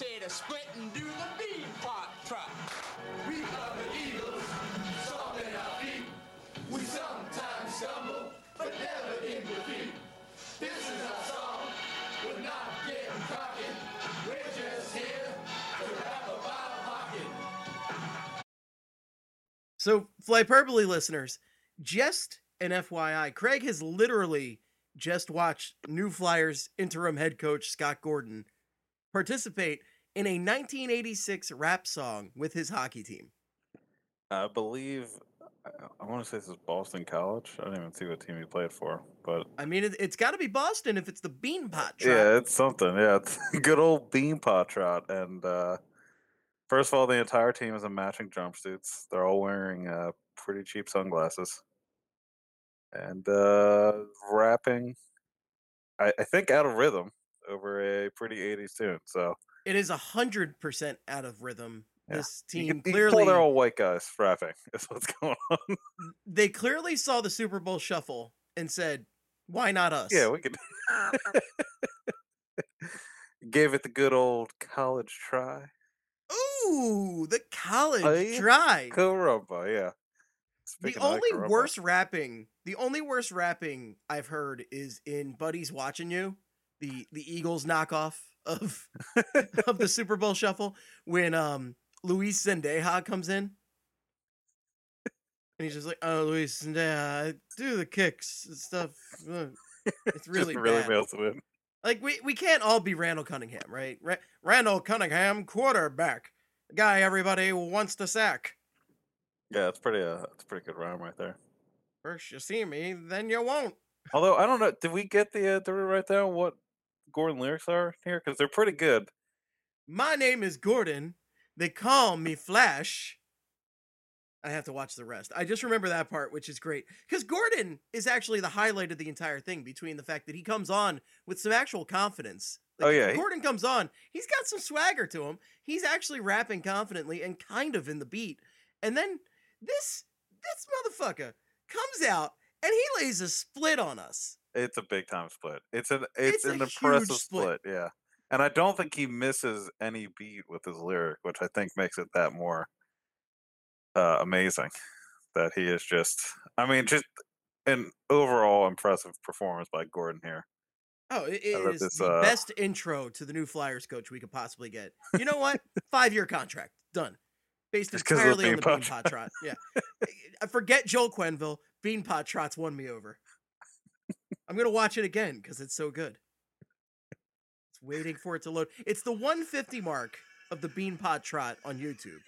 I'm just to split and do the bean pot trot. We are the Eagles, salt in our feet. We sometimes stumble, but never in defeat. This is our song. We're not getting cocky. We're just here to rap about hockey. So, Flyperbole listeners, just an FYI, Craig has literally just watched New Flyers interim head coach Scott Gordon participate in a 1986 rap song with his hockey team. I believe I, want to say this is Boston College. I didn't even see what team he played for, but I mean, it, it's got to be Boston if it's the Beanpot Trot. yeah, it's something. Yeah, it's good old Beanpot trot. And uh, first of all, the entire team is in matching jumpsuits. They're all wearing uh, pretty cheap sunglasses, and uh, rapping. I, I think out of rhythm over a pretty 80s tune. So It is 100% out of rhythm. Yeah. This you team can, you can clearly they're all white guys rapping. Is what's going on. they clearly saw the Super Bowl shuffle and said, "Why not us?" Yeah, we could. Gave it the good old college try. Ooh, the college yeah. dry. Caramba, yeah. The Speaking of only worst rapping, the only worst rapping I've heard is in Buddy's Watching You, the the Eagles knockoff of of the Super Bowl shuffle when um Luis Zendeja comes in. And he's just like, "Oh, Luis Zendeja, do the kicks and stuff. It's really Just really bad." in. Like we we can't all be Randall Cunningham, right? Ra- Randall Cunningham, quarterback, the guy everybody wants to sack. Yeah, it's pretty. Uh, it's pretty good rhyme right there. First you see me, then you won't. Although I don't know, did we get the? Uh, we write down what Gordon lyrics are here? Because they're pretty good. My name is Gordon. They call me Flash. I have to watch the rest. I just remember that part, which is great. Because Gordon is actually the highlight of the entire thing between the fact that he comes on with some actual confidence. Oh, yeah, Gordon comes on. He's got some swagger to him. He's actually rapping confidently and kind of in the beat. And then this this motherfucker comes out and he lays a split on us. It's a big time split. It's an. It's, It's an impressive split. split. Yeah, and I don't think he misses any beat with his lyric, which I think makes it that more uh, amazing. That he is just. I mean, just an overall impressive performance by Gordon here. Oh, it it this, the uh, best intro to the new Flyers coach we could possibly get. You know what? Five year contract done, based Just 'cause the entirely on the Beanpot Beanpot Trot. Yeah, I forget Joel Quenneville. Beanpot Trot's won me over. I'm gonna watch it again because it's so good. It's waiting for it to load. It's the 150 mark of the Beanpot Trot on YouTube.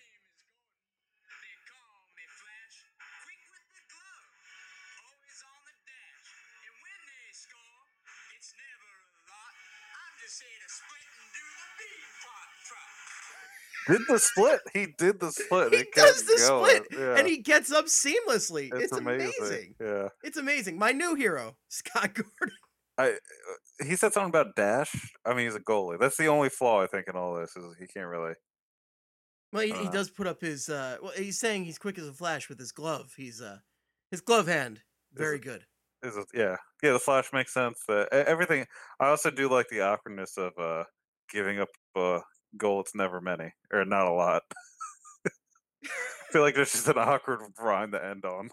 Did the split? He did the split. He It does the going, split, yeah. and he gets up seamlessly. It's, It's, amazing. Yeah. It's amazing. My new hero, Scott Gordon. I uh, he said something about dash. I mean, he's a goalie. That's the only flaw I think in all this is he can't really. Well, he, he Uh, does put up his. uh Well, he's saying he's quick as a flash with his glove. He's uh his glove hand very it- good. Is it, yeah, yeah. The flash makes sense. Uh, everything. I also do like the awkwardness of uh giving up a goal. It's never many or not a lot. I feel like there's just an awkward rhyme to end on.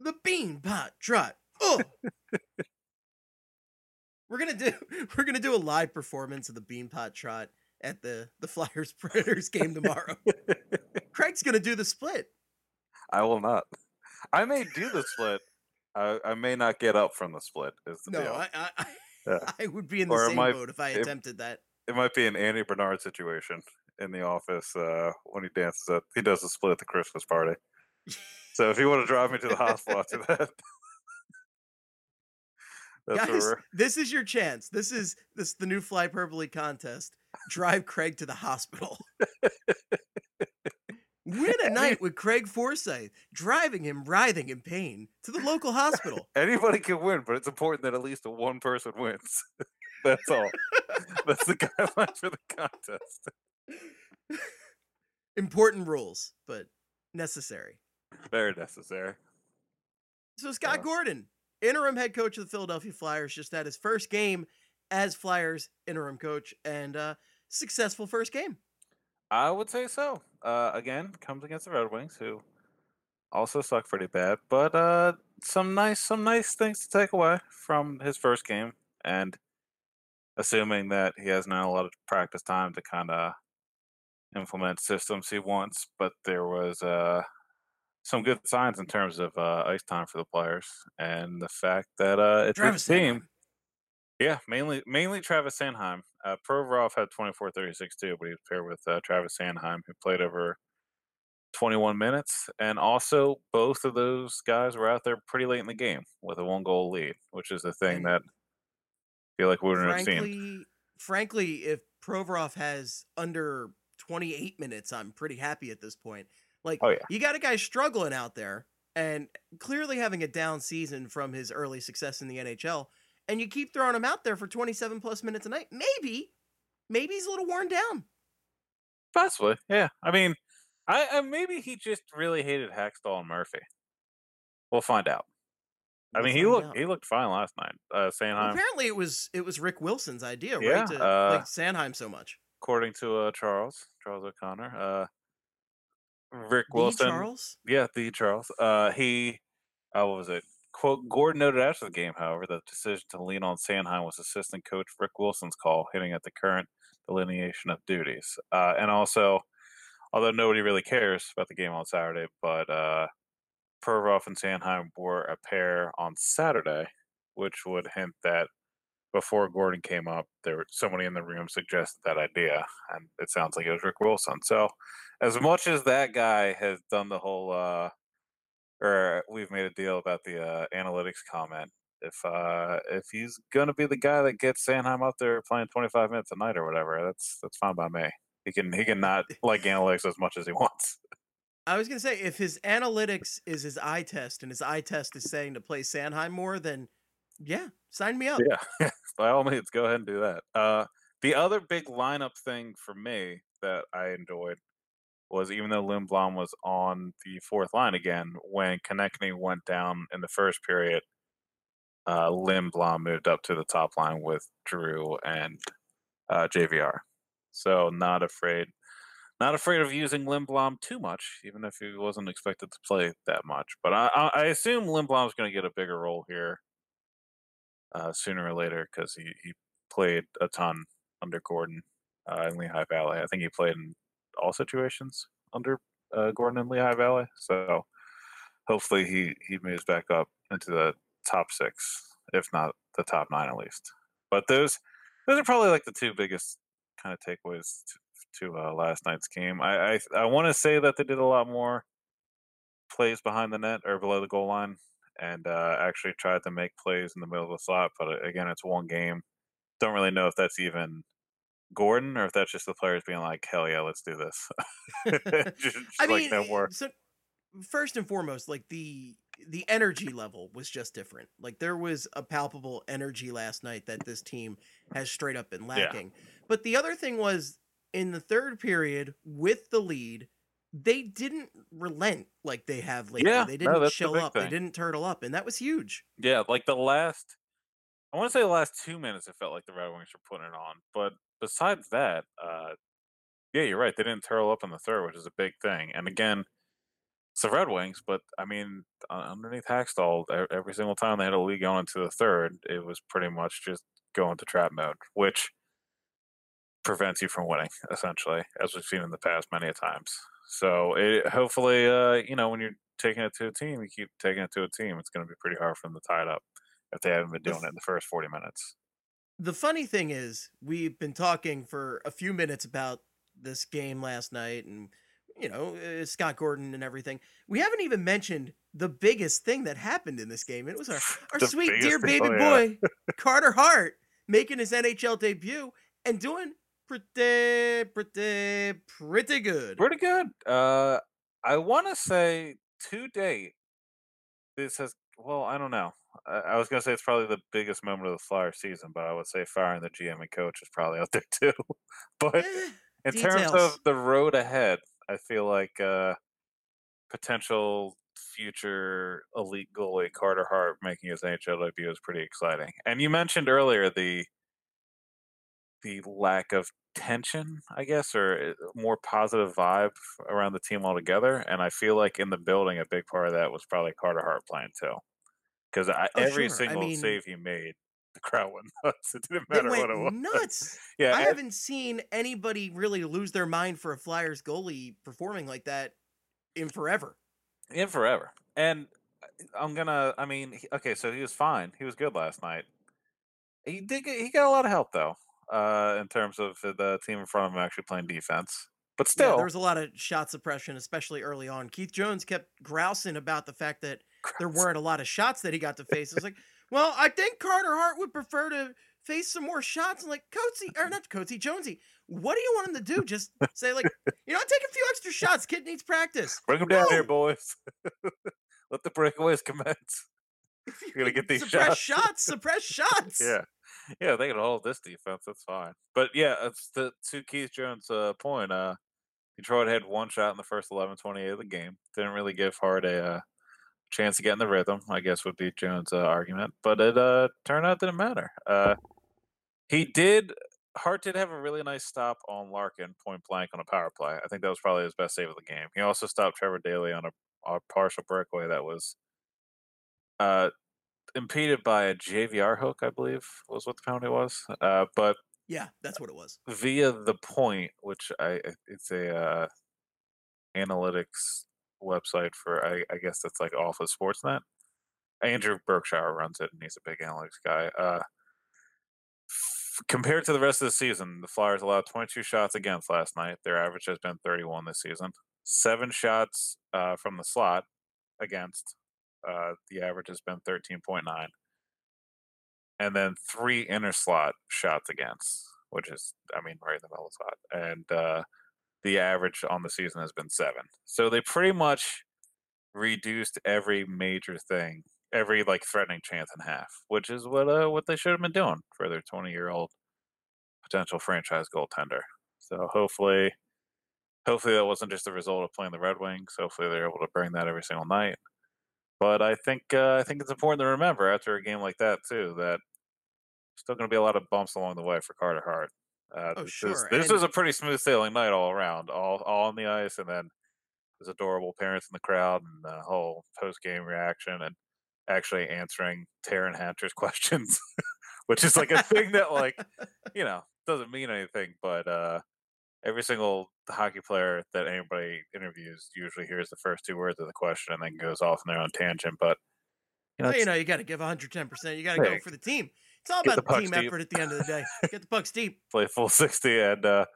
The bean pot trot. Oh. we're gonna do we're gonna do a live performance of the bean pot trot at the the Flyers Predators game tomorrow. Craig's gonna do the split. I will not. I may do the split. I, I may not get up from the split. Is the No, deal. I I, I, Yeah. I would be in the Or same might- boat if I it- attempted that. It might be an Andy Bernard situation in the office uh, when he dances at he does a split at the Christmas party. So if you want to drive me to the hospital after that, that's Guys, this is your chance. This is this the new Flyperbole contest. Drive Craig to the hospital. Win a night with Craig Forsyth, driving him writhing in pain to the local hospital. anybody can win, but it's important that at least one person wins. That's all. that's the guideline for the contest. Important rules, but necessary. Very necessary. So Scott Yeah. Gordon, interim head coach of the Philadelphia Flyers, just had his first game as Flyers interim coach and uh successful first game. I would say so. Uh, again, comes against the Red Wings, who also suck pretty bad, but uh, some nice, some nice things to take away from his first game, and assuming that he hasn't had a lot of practice time to kind of implement systems he wants, but there was uh, some good signs in terms of uh, ice time for the players, and the fact that uh, it's Travis his team. Sanheim. Yeah, mainly mainly Travis Sanheim. Uh, Provorov had 24 36 too, but he was paired with uh, Travis Sanheim, who played over 21 minutes. And also, both of those guys were out there pretty late in the game with a one goal lead, which is the thing that feel like we wouldn't have seen. Frankly, frankly, if Provorov has under 28 minutes, I'm pretty happy at this point. Like, Oh, yeah. you got a guy struggling out there and clearly having a down season from his early success in the NHL, and you keep throwing him out there for 27 plus minutes a night. Maybe, maybe he's a little worn down. Possibly, yeah. I mean, I, I maybe he just really hated Hakstol and Murphy. We'll find out. I mean, he looked out. he looked fine last night. Uh, Well, Sanheim, apparently, it was it was Rick Wilson's idea, Yeah, right? To uh, like Sanheim so much. according to uh, Charles Charles O'Connor, uh, Rick The Wilson. Charles. Yeah, the Charles. Uh, he, uh, what was it? Quote: Gordon noted after the game, however, that the decision to lean on Sanheim was assistant coach Rick Wilson's call, hitting at the current delineation of duties. Uh, and also, although nobody really cares about the game on Saturday, but uh, Provorov and Sanheim were a pair on Saturday, which would hint that before Gordon came up, there somebody in the room suggested that idea, and it sounds like it was Rick Wilson. So, as much as that guy has done the whole, uh, or we've made a deal about the uh, analytics comment, if uh, if he's gonna be the guy that gets Sanheim out there playing 25 minutes a night or whatever, that's that's fine by me. He can he can not like analytics as much as he wants. I was gonna say if his analytics is his eye test and his eye test is saying to play Sanheim more, then yeah, sign me up. Yeah, by all means, go ahead and do that. Uh, the other big lineup thing for me that I enjoyed was even though Lindblom was on the fourth line again, when Konecny went down in the first period, uh, Lindblom moved up to the top line with Drew and uh, JVR. So not afraid, not afraid of using Lindblom too much, even if he wasn't expected to play that much. But I, I, assume Lindblom's going to get a bigger role here uh, sooner or later because he, he played a ton under Gordon uh, in Lehigh Valley. I think he played in all situations under uh, Gordon in Lehigh Valley. So hopefully he, he moves back up into the top six, if not the top nine at least. But those those are probably like the two biggest kind of takeaways to, uh, last night's game. I I, I want to say that they did a lot more plays behind the net or below the goal line and uh, actually tried to make plays in the middle of the slot. But uh, again, it's one game. Don't really know if that's even Gordon or if that's just the players being like, "Hell yeah, let's do this." just, just I like mean, no so first and foremost, like the the energy level was just different. Like there was a palpable energy last night that this team has straight up been lacking. But the other thing was in the third period with the lead, they didn't relent like they have lately. Yeah, they didn't that's the up. They didn't turtle up, and that was huge. Yeah, like the last, I want to say the last two minutes, it felt like the Red Wings were putting it on. But besides that, uh, yeah, you're right. They didn't turtle up in the third, which is a big thing. And again, it's the Red Wings, but I mean, underneath Hakstol, every single time they had a lead going into the third, it was pretty much just going to trap mode, which prevents you from winning, essentially, as we've seen in the past many a times. So it, hopefully, uh, you know, when you're taking it to a team, you keep taking it to a team. It's going to be pretty hard for them to tie it up if they haven't been doing it in the first 40 minutes. The funny thing is, we've been talking for a few minutes about this game last night, and you know, uh, Scott Gordon and everything. We haven't even mentioned the biggest thing that happened in this game. It was our, our sweet dear thing- baby oh, yeah. boy, Carter Hart, making his NHL debut and doing pretty, pretty, pretty good. Pretty good. Uh, I want to say to date, this has. Well, I don't know. I, I was gonna say it's probably the biggest moment of the Flyer season, but I would say firing the GM and coach is probably out there too. but Eh, in terms of the road ahead, I feel like uh, potential future elite goalie Carter Hart making his NHL debut is pretty exciting. And you mentioned earlier the the lack of tension, I guess, or uh, more positive vibe around the team altogether. And I feel like in the building, a big part of that was probably Carter Hart playing too, because Oh, every sure. I single mean- save he made, the crowd went nuts. It didn't matter what it was. nuts. Yeah, I ev- haven't seen anybody really lose their mind for a Flyers goalie performing like that in forever. in forever. And uh, I'm gonna. I mean, he- okay, so he was fine. He was good last night. He did. Get, he got a lot of help though, uh, in terms of the team in front of him actually playing defense. But Yeah, still, there was a lot of shot suppression, especially early on. Keith Jones kept grousing about the fact that there weren't a lot of shots that he got to face. It's like, well, I think Carter Hart would prefer to face some more shots. And like, Coatsy, or not Coatsy, Jonesy, what do you want him to do? Just say, like, you know, take a few extra shots. Kid needs practice. bring him down here, boys. Let the breakaways commence. You You're gonna get these suppress shots. shots, suppress shots. Yeah, yeah, they can hold this defense. That's fine. But yeah, it's the to Keith Jones' uh, point. Uh, Detroit had one shot in the first 11, 28 of the game. Didn't really give Hart a uh, chance to get in the rhythm. I guess would be Jones' uh, argument. But it uh, turned out didn't matter. Uh, he did. Hart did have a really nice stop on Larkin, point blank on a power play. I think that was probably his best save of the game. He also stopped Trevor Daley on a, a partial breakaway that was uh, impeded by a JVR hook, I believe was what the penalty was. Uh, but Yeah, that's what it was. via the point, which I it's a uh, analytics website for I, I guess that's like off of Sportsnet. Andrew Berkshire runs it, and he's a big analytics guy. Uh, f- compared to the rest of the season, the Flyers allowed 22 shots against last night. Their average has been 31 this season. Seven shots uh, from the slot against. Uh, the average has been 13.9. And then three inner slot shots against, which is, I mean, right in the middle of the slot. And uh, the average on the season has been seven. So they pretty much reduced every major thing, every like threatening chance in half, which is what uh, what they should have been doing for their 20 year old potential franchise goaltender. So hopefully, hopefully that wasn't just the result of playing the Red Wings. Hopefully they're able to bring that every single night. But I think uh, I think it's important to remember after a game like that too that still going to be a lot of bumps along the way for Carter Hart. Uh, Oh, this sure, this was a pretty smooth sailing night all around, all all on the ice, and then there's adorable parents in the crowd and the whole post game reaction and actually answering Taryn Hatcher's questions, which is like a thing that like you know doesn't mean anything, but uh, every single hockey player that anybody interviews usually hears the first two words of the question and then goes off on their own tangent. But you know, Well, you know, you got to give 110%. You got to go for the team. It's all about the the, team deep. effort at the end of the day. Get the pucks deep. play full sixty and. Uh,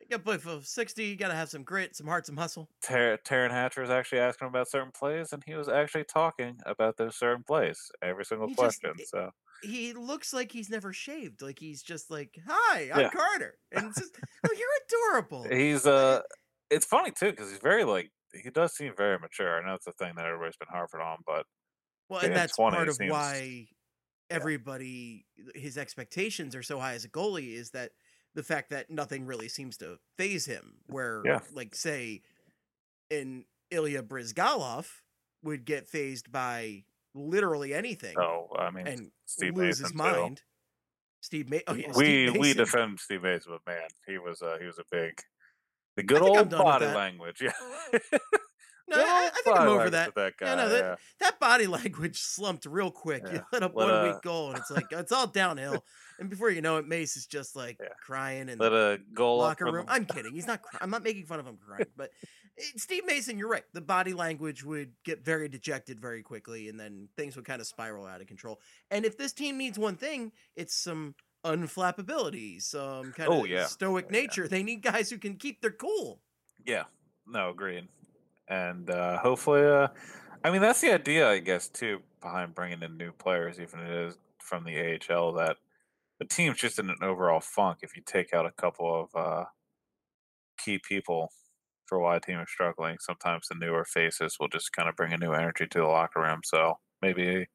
You got to play full 60. You got to have some grit, some heart, some hustle. Tar- Taryn Hatcher was actually asking about certain plays, and he was actually talking about those certain plays every single He just- question. so He looks like he's never shaved. Like he's just like, "Hi, I'm Yeah. Carter," and it's just, "Oh, you're adorable." he's uh, it's funny too because he's very like he does seem very mature. I know it's a thing that everybody's been harping on, but Well, and that's 20 part of seems- why everybody his expectations are so high as a goalie is that the fact that nothing really seems to phase him. Where, Yeah. like, say, in Ilya Bryzgalov would get phased by literally anything no, I mean and Steve lose Mason his too. mind. Steve, Ma- oh, yeah, we Steve we Mason. defend Steve Mason, but man, he was uh, he was a big the good old body language. Yeah, No, I, I think I'm over that. that guy. Yeah, no, that, yeah. that body language slumped real quick. You let up Let, one uh, weak goal, and it's like it's all downhill. And before you know it, Mace is just like crying and Let a goal locker room. the- I'm kidding. He's not. Cry- I'm not making fun of him crying, but Steve Mason, you're right. The body language would get very dejected very quickly, and then things would kind of spiral out of control. And if this team needs one thing, it's some unflappability, some kind Oh, of yeah. stoic Oh, yeah. nature. They need guys who can keep their cool. Yeah, no, agreed. And uh, hopefully, uh, I mean, that's the idea, I guess, too, behind bringing in new players, even if it is from the AHL, that the team's just in an overall funk if you take out a couple of uh, key people for why a team is struggling. Sometimes the newer faces will just kind of bring a new energy to the locker room. So maybe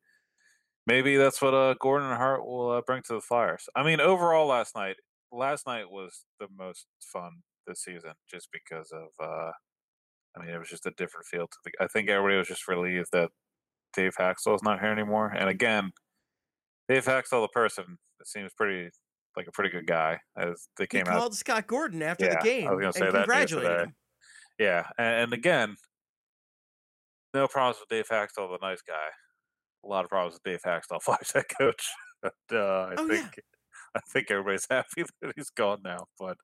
maybe that's what uh, Gordon and Hart will uh, bring to the Flyers. I mean, overall, last night last night was the most fun this season, just because of. Uh, I mean, it was just a different feel to the. I think everybody was just relieved that Dave Hakstol is not here anymore. And again, Dave Hakstol, the person, seems pretty like a pretty good guy. As they He came out, called Scott Gordon after Yeah, the game I was gonna and say that congratulated him. Yeah, and, and again, no problems with Dave Hakstol, the nice guy. A lot of problems with Dave Hakstol, Flyers head coach. But, uh, I Oh, yeah. think I think everybody's happy that he's gone now. But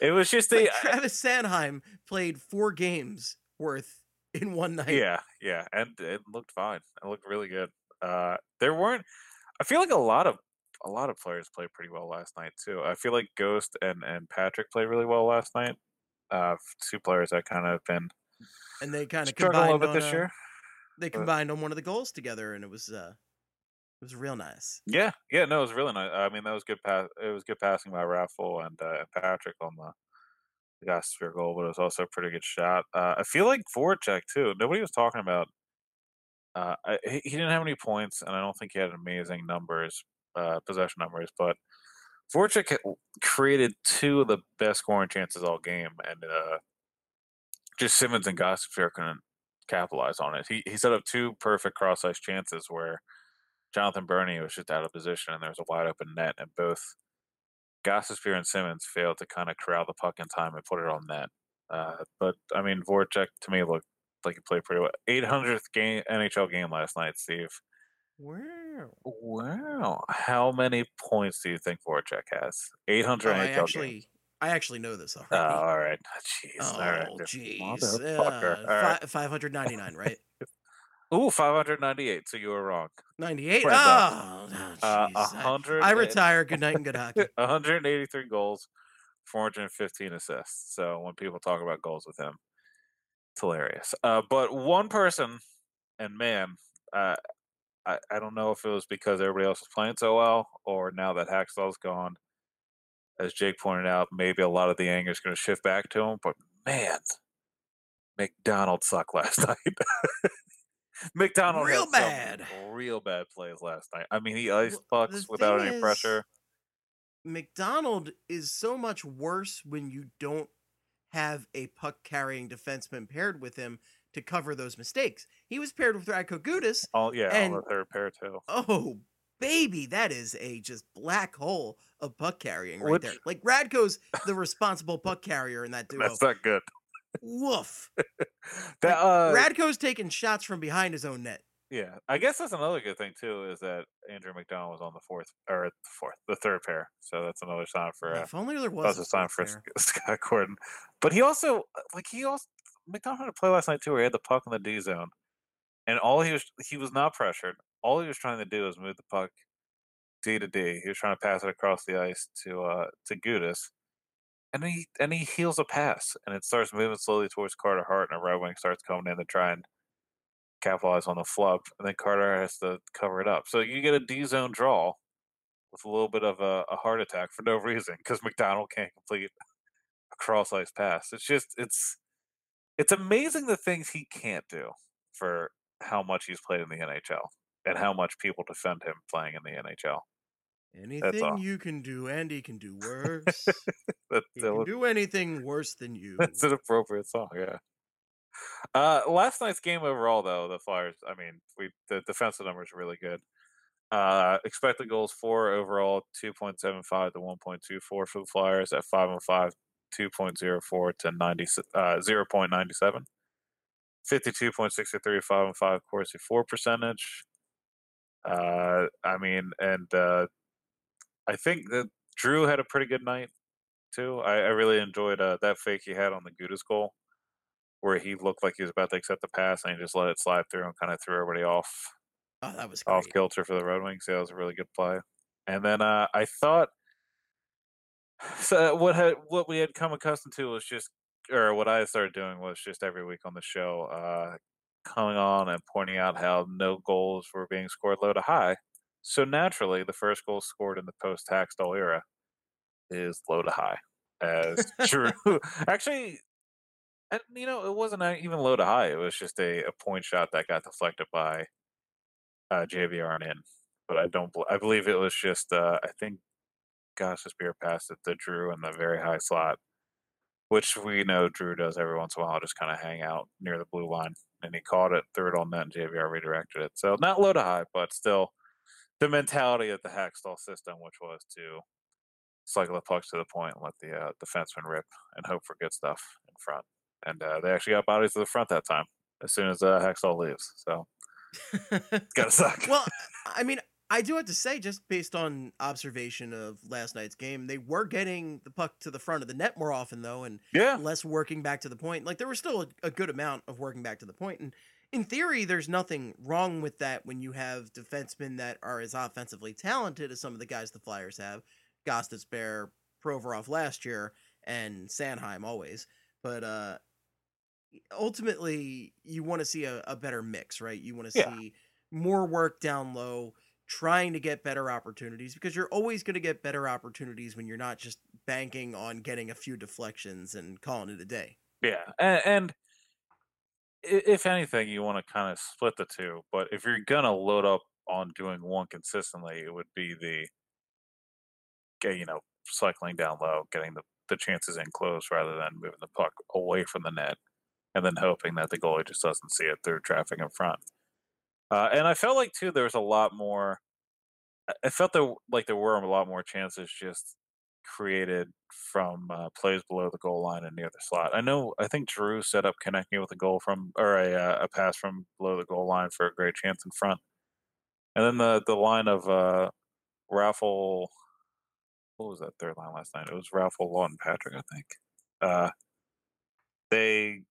it was just the Travis Sanheim played four games worth in one night. Yeah, yeah, and it looked fine. It looked really good. Uh, there weren't. I feel like a lot of a lot of players played pretty well last night too. I feel like Ghost and and Patrick played really well last night. Uh, two players that kind of been And they kind of struggling a combined little bit this uh, year. They but- combined on one of the goals together, and it was uh, it was real nice. Yeah, yeah, no, it was really nice. I mean, that was good pass. It was good passing by Raffl and uh, Patrick on the the Gostisbehere goal, but it was also a pretty good shot. Uh, I feel like Voracek too. Nobody was talking about. Uh, I, he he didn't have any points, and I don't think he had amazing numbers, uh, possession numbers. But Voracek created two of the best scoring chances all game, and uh, just Simmonds and Gostisbehere couldn't capitalize on it. He he set up two perfect cross ice chances where Jonathan Bernier was just out of position, and there was a wide open net, and both Gostisbehere and Simmonds failed to kind of corral the puck in time and put it on net. Uh, but I mean, Voracek to me looked like he played pretty well. 800th game NHL game last night, Steve. Wow. Wow, how many points do you think Voracek has? 800 Oh, I actually, I actually know this Oh, already. all right. Jeez. Oh, jeez. Motherfucker. All right. Five hundred ninety nine, right? Ooh, 598. So you were wrong. Ninety eight. Well Oh, oh, Uh. I- 100. I retire. Good night and good hockey. 183 goals, 415 assists. So when people talk about goals with him, it's hilarious. Uh, but one person, and man, uh, I, I don't know if it was because everybody else was playing so well or now that Hakstol's gone. As Jake pointed out, maybe a lot of the anger is going to shift back to him. But man, MacDonald sucked last night. MacDonald Real bad. real bad plays last night. I mean, he iced Well, pucks the without any is, pressure. MacDonald is so much worse when you don't have a puck carrying defenseman paired with him to cover those mistakes. He was paired with Radko Gudas. Oh yeah, on the and- third pair too. Oh, baby, that is a just black hole of puck carrying right there. Like Radko's the responsible puck carrier in that duo. That's not good. Woof. That, uh, Radko's taking shots from behind his own net. yeah, I guess that's another good thing too is that Andrew MacDonald was on the fourth or the fourth, the third pair. So that's another sign for uh, if only there was that's a a sign for pair. Scott Gordon. But he also uh, like he also MacDonald had a play last night too where he had the puck in the D zone, and all he was he was not pressured. All he was trying to do was move the puck D to D. He was trying to pass it across the ice to uh to Gudas. And he and he heals a pass and it starts moving slowly towards Carter Hart and a right wing starts coming in to try and capitalize on the flub and then Carter has to cover it up. So you get a D zone draw with a little bit of a, a heart attack for no reason because MacDonald can't complete a cross ice pass. It's just it's it's amazing the things he can't do for how much he's played in the NHL and how much people defend him playing in the NHL. Anything you can do, Andy can do worse. He can was- do anything worse than you. That's an appropriate song, yeah. Uh, last night's game overall, though, the Flyers. I mean, we the defensive numbers are really good. Uh, expected goals for overall two point seven five to one point two four for the Flyers at five and five, two point zero for to ninety uh zero point ninety seven. Fifty two point sixty three five and five Corsi four percentage. Uh, I mean, and uh, I think that Drew had a pretty good night too. I, I really enjoyed uh, that fake he had on the Gudas goal, where he looked like he was about to accept the pass and he just let it slide through and kind of threw everybody off Oh, that was great. off kilter for the Red Wings. Yeah, that was a really good play. And then uh, I thought so what had what we had come accustomed to was just or what I started doing was just every week on the show, uh, coming on and pointing out how no goals were being scored low to high. So naturally, the first goal scored in the post Hakstol era is low to high. As true, actually, and you know, it wasn't even low to high. It was just a, a point shot that got deflected by uh, JVR and in. But I don't. I believe it was just. Uh, I think Gosh Beer passed it to Drew in the very high slot, which we know Drew does every once in a while, just kind of hang out near the blue line. And he caught it, threw it on net, and JVR redirected it. So not low to high, but still the mentality of the Hakstol system, which was to cycle the pucks to the point and let the uh, defenseman rip and hope for good stuff in front. And uh, they actually got bodies to the front that time as soon as uh, Hakstol leaves. So it's gotta suck. well, I mean, I do have to say, just based on observation of last night's game, they were getting the puck to the front of the net more often, though, and yeah, less working back to the point. Like there was still a, a good amount of working back to the point, and in theory, there's nothing wrong with that when you have defensemen that are as offensively talented as some of the guys the Flyers have. Gostisbehere, Provorov last year, and Sanheim always. But uh ultimately, you want to see a, a better mix, right? You want to Yeah. see more work down low, trying to get better opportunities because you're always going to get better opportunities when you're not just banking on getting a few deflections and calling it a day. Yeah, and, and if anything, you want to kind of split the two. But if you're gonna load up on doing one consistently, it would be the you know cycling down low, getting the the chances in close rather than moving the puck away from the net, and then hoping that the goalie just doesn't see it through traffic in front. Uh, and I felt like too there was a lot more. I- felt like there were a lot more chances just created from uh, plays below the goal line and near the slot. I know. I think Drew set up connecting with a goal from or a uh, a pass from below the goal line for a great chance in front, and then the the line of uh, Raffl. What was that third line last night? It was Raffl, Laughton, Patrick. I think. Uh, they.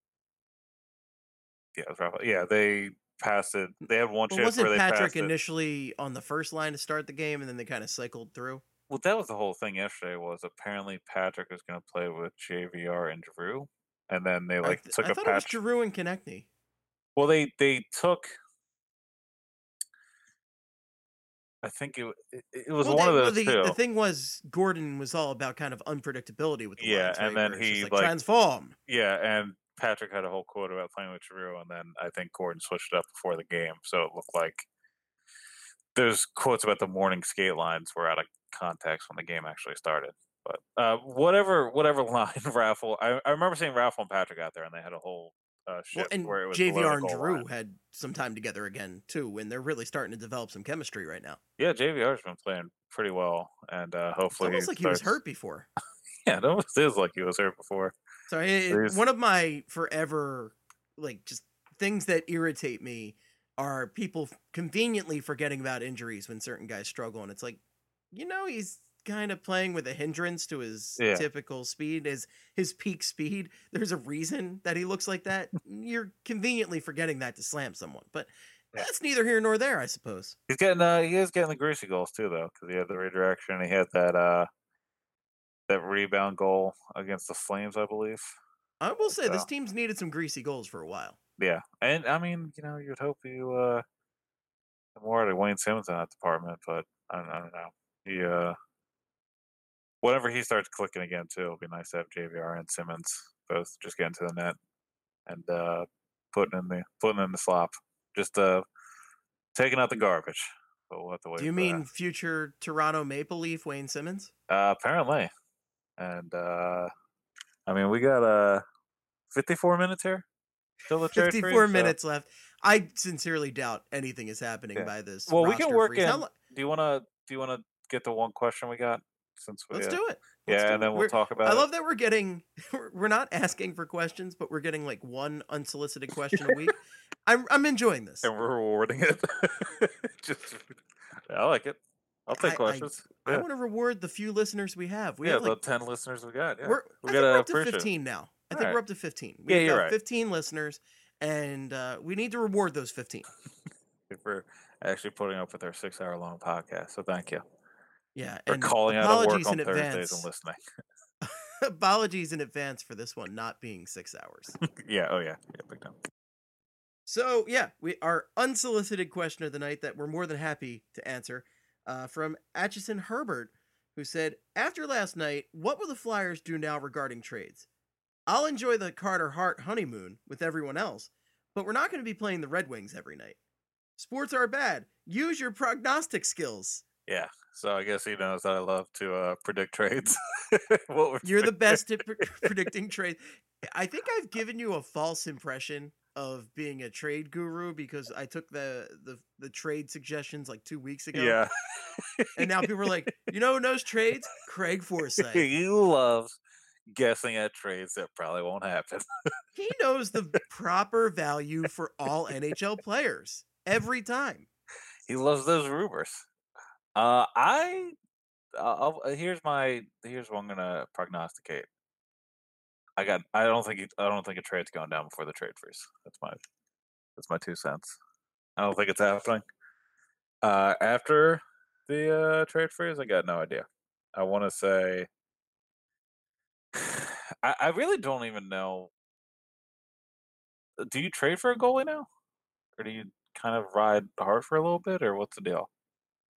Yeah, it was Raffl. Yeah, they passed it. They had one chance where wasn't they Patrick passed it. initially on the first line to start the game, and then they kind of cycled through? Well, that was the whole thing yesterday. Was apparently Patrick was going to play with JVR and Drew, and then they like th- took I a thought it was patch. Giroux and Konecny. Well, they they took. I think it it, it was Well, one they- of well, those the, two. the thing was, Gordon was all about kind of unpredictability with the Yeah, lines, and right, then where he, like, like- transform. Yeah, and Patrick had a whole quote about playing with Giroux, and then I think Gordon switched it up before the game, so it looked like those quotes about the morning skate lines were out of context when the game actually started. But uh, whatever, whatever line Raffl, I, I remember seeing Raffl and Patrick out there, and they had a whole uh, Well, shift and where it was JVR and Drew line. had some time together again too, and they're really starting to develop some chemistry right now. Yeah, JVR's been playing pretty well, and uh, It's hopefully almost like he was hurt before. Yeah, it almost is like he was hurt before. So it, one of my forever like just things that irritate me are people conveniently forgetting about injuries when certain guys struggle, and it's like, you know, he's kind of playing with a hindrance to his Yeah. typical speed, his his peak speed. There's a reason that he looks like that. You're conveniently forgetting that to slam someone, but Yeah. that's neither here nor there, I suppose. He's getting, uh, he is getting the greasy goals too, though, because he had the redirection. He had that, uh, that rebound goal against the Flames, I believe. I will say this team's needed some greasy goals for a while. Yeah, and I mean, you know, you'd hope you uh, more out of Wayne Simmonds in that department, but I don't, I don't know. He, uh, whenever he starts clicking again, too, it'll be nice to have JVR and Simmonds both just getting to the net and uh, putting in the putting in the slop, just uh, taking out the garbage. But we'll have to wait. Do you mean that. future Toronto Maple Leaf Wayne Simmonds? Uh, apparently, and uh, I mean, we got uh, 54 minutes here. Still the trade free, 54 so- minutes left. I sincerely doubt anything is happening Yeah. by this. Well, we can work freeze. In- Do you want to? Do you want to get the one question we got? Since we, Let's uh, do it. Let's Yeah, do and it. then we'll We're- talk about. I it. love that we're getting we're- we're not asking for questions, but we're getting like one unsolicited question a week. I'm I'm enjoying this. and we're rewarding it. Just, I like it. I'll I- take I- questions. I yeah, want to reward the few listeners we have. We yeah have the like ten listeners we got. Yeah, we're we I gotta we're up to appreciate it. 15 now. I think Alright. we're up to 15. Yeah, We've you're got right. 15 listeners, and uh, we need to reward those 15. for actually putting up with our six-hour-long podcast. So thank you Yeah, for and calling out of work apologies on in Thursdays advance. and listening. apologies in advance for this one not being six hours. yeah. Oh yeah. Yeah. Big time. So yeah, we our unsolicited question of the night that we're more than happy to answer uh, from Atchison Herbert, who said, "After last night, what will the Flyers do now regarding trades? I'll enjoy the Carter Hart honeymoon with everyone else, but we're not going to be playing the Red Wings every night. Sports are bad. Use your prognostic skills. Yeah. So I guess he knows that I love to uh, predict trades. You're the best at pre- predicting trades. I think I've given you a false impression of being a trade guru because I took the the, the trade suggestions like two weeks ago. Yeah. And now people are like, you know who knows trades? Craig Forsyth. he loves guessing at trades that probably won't happen. He knows the proper value for all NHL players every time. he loves those rumors. Uh, I, I'll, uh, here's my here's what I'm gonna prognosticate. I got. I don't think. I don't think a trade's going down before the trade freeze. That's my. That's my two cents. I don't think it's happening. Uh, after the uh, trade freeze, I got no idea. I want to say. I, I really don't even know. Do you trade for a goalie now, or do you kind of ride hard for a little bit, or what's the deal?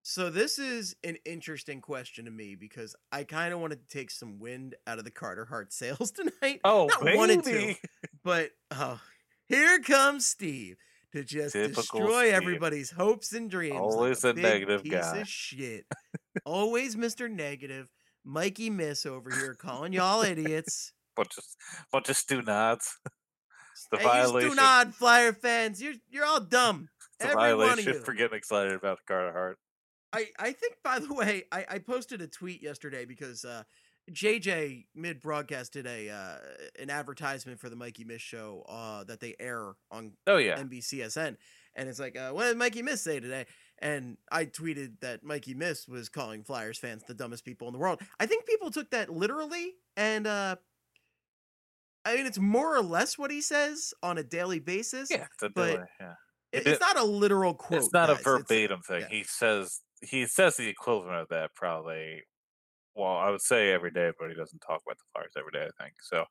So this is an interesting question to me because I kind of wanted to take some wind out of the Carter Hart sails tonight. Oh, Not wanted to, but oh, here comes Steve to just Typical destroy Steve. everybody's hopes and dreams. like Always a a big negative piece guy. Of shit. Always Mr. Negative. Mikey Miss over here calling y'all idiots. bunch of bunch of stew nods. The hey, you violation. do not Flyer fans. You're you're all dumb. It's a Every of violation you. for getting excited about Carter Hart. I, I think by the way, I, I posted a tweet yesterday because uh, JJ mid broadcast did a uh, an advertisement for the Mikey Miss show uh, that they air on Oh yeah, NBCSN, and it's like, uh, what did Mikey Miss say today? And I tweeted that Mikey Miss was calling Flyers fans the dumbest people in the world. I think people took that literally, and uh, I mean it's more or less what he says on a daily basis. yeah, it's a but delay, yeah. It- it- it's not a literal quote. it's not guys. a It's- verbatim thing. yeah. He says he says the equivalent of that probably. Well, I would say every day, but he doesn't talk about the Flyers every day. I think so.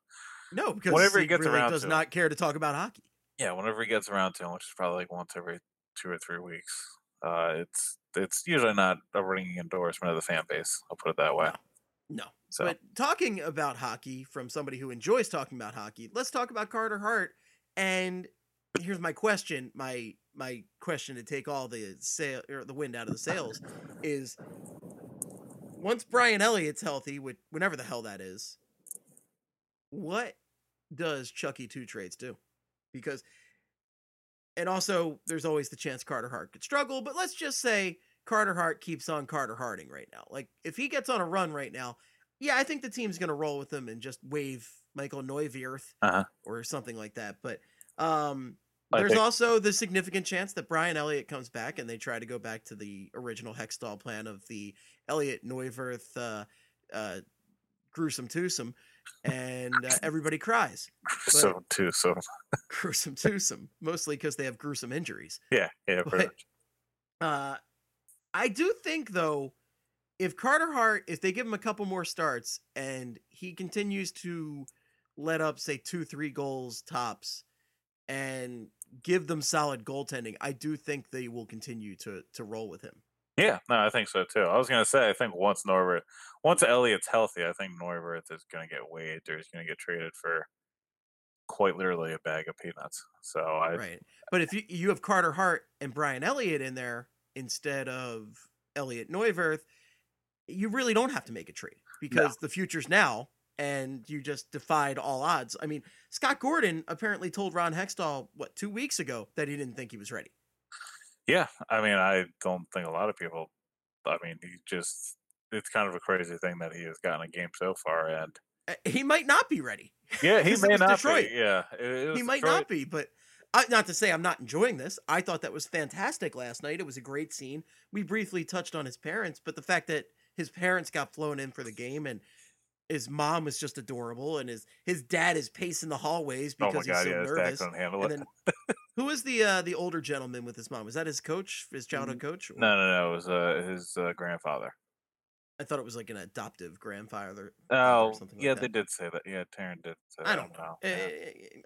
no, because whenever he he gets really around does not care to talk about hockey. Yeah, whenever he gets around to him, which is probably like once every two or three weeks, uh, it's it's usually not a ringing endorsement of the fan base. I'll put it that way. No. So But talking about hockey from somebody who enjoys talking about hockey, let's talk about Carter Hart. And here's my question: my my question to take all the sail or the wind out of the sails is: once Brian Elliott's healthy, which whenever the hell that is, what does Chucky two trades do? Because and also there's always the chance Carter Hart could struggle, but let's just say Carter Hart keeps on Carter Harding right now. Like if he gets on a run right now, yeah, I think the team's gonna roll with him and just wave Michael Neuvirth Uh-huh. or something like that. But um there's think- also the significant chance that Brian Elliott comes back and they try to go back to the original Hextall plan of the Elliott Neuvirth uh, uh, gruesome twosome, and uh, everybody cries. so too. So Gruesome twosome, mostly because they have gruesome injuries. yeah, yeah, pretty But- much. Uh, I do think though, if Carter Hart, if they give him a couple more starts and he continues to let up, say two, three goals tops, and give them solid goaltending, I do think they will continue to to roll with him. Yeah, no, I think so too. I was gonna say, I think once Norbert, once Elliott's healthy, I think Norbert is gonna get waived or he's gonna get traded for quite literally a bag of peanuts. So I, right. But if you you have Carter Hart and Brian Elliott in there instead of Elliott Neuvirth, you really don't have to make a trade because the future's now and you just defied all odds. I mean, Scott Gordon apparently told Ron Hextall what 2 weeks ago that he didn't think he was ready. yeah, I mean, I don't think a lot of people. I mean, he just. It's kind of a crazy thing that he has gotten a game so far, and Uh, He might not be ready. yeah, he may not Detroit. be. Yeah, He might Detroit. not be, but I, not to say I'm not enjoying this. I thought that was fantastic last night. It was a great scene. We briefly touched on his parents, but the fact that his parents got flown in for the game and his mom was just adorable, and his his dad is pacing the hallways Oh because my god, he's so yeah, nervous. And then, who was the uh, the older gentleman with his mom? Was that his coach, his childhood coach? or- No, no, no. It was uh, his uh, grandfather. I thought it was like an adoptive grandfather. Oh, or something like yeah, that. they did say that. Yeah, Taryn did. Say I don't know. Yeah.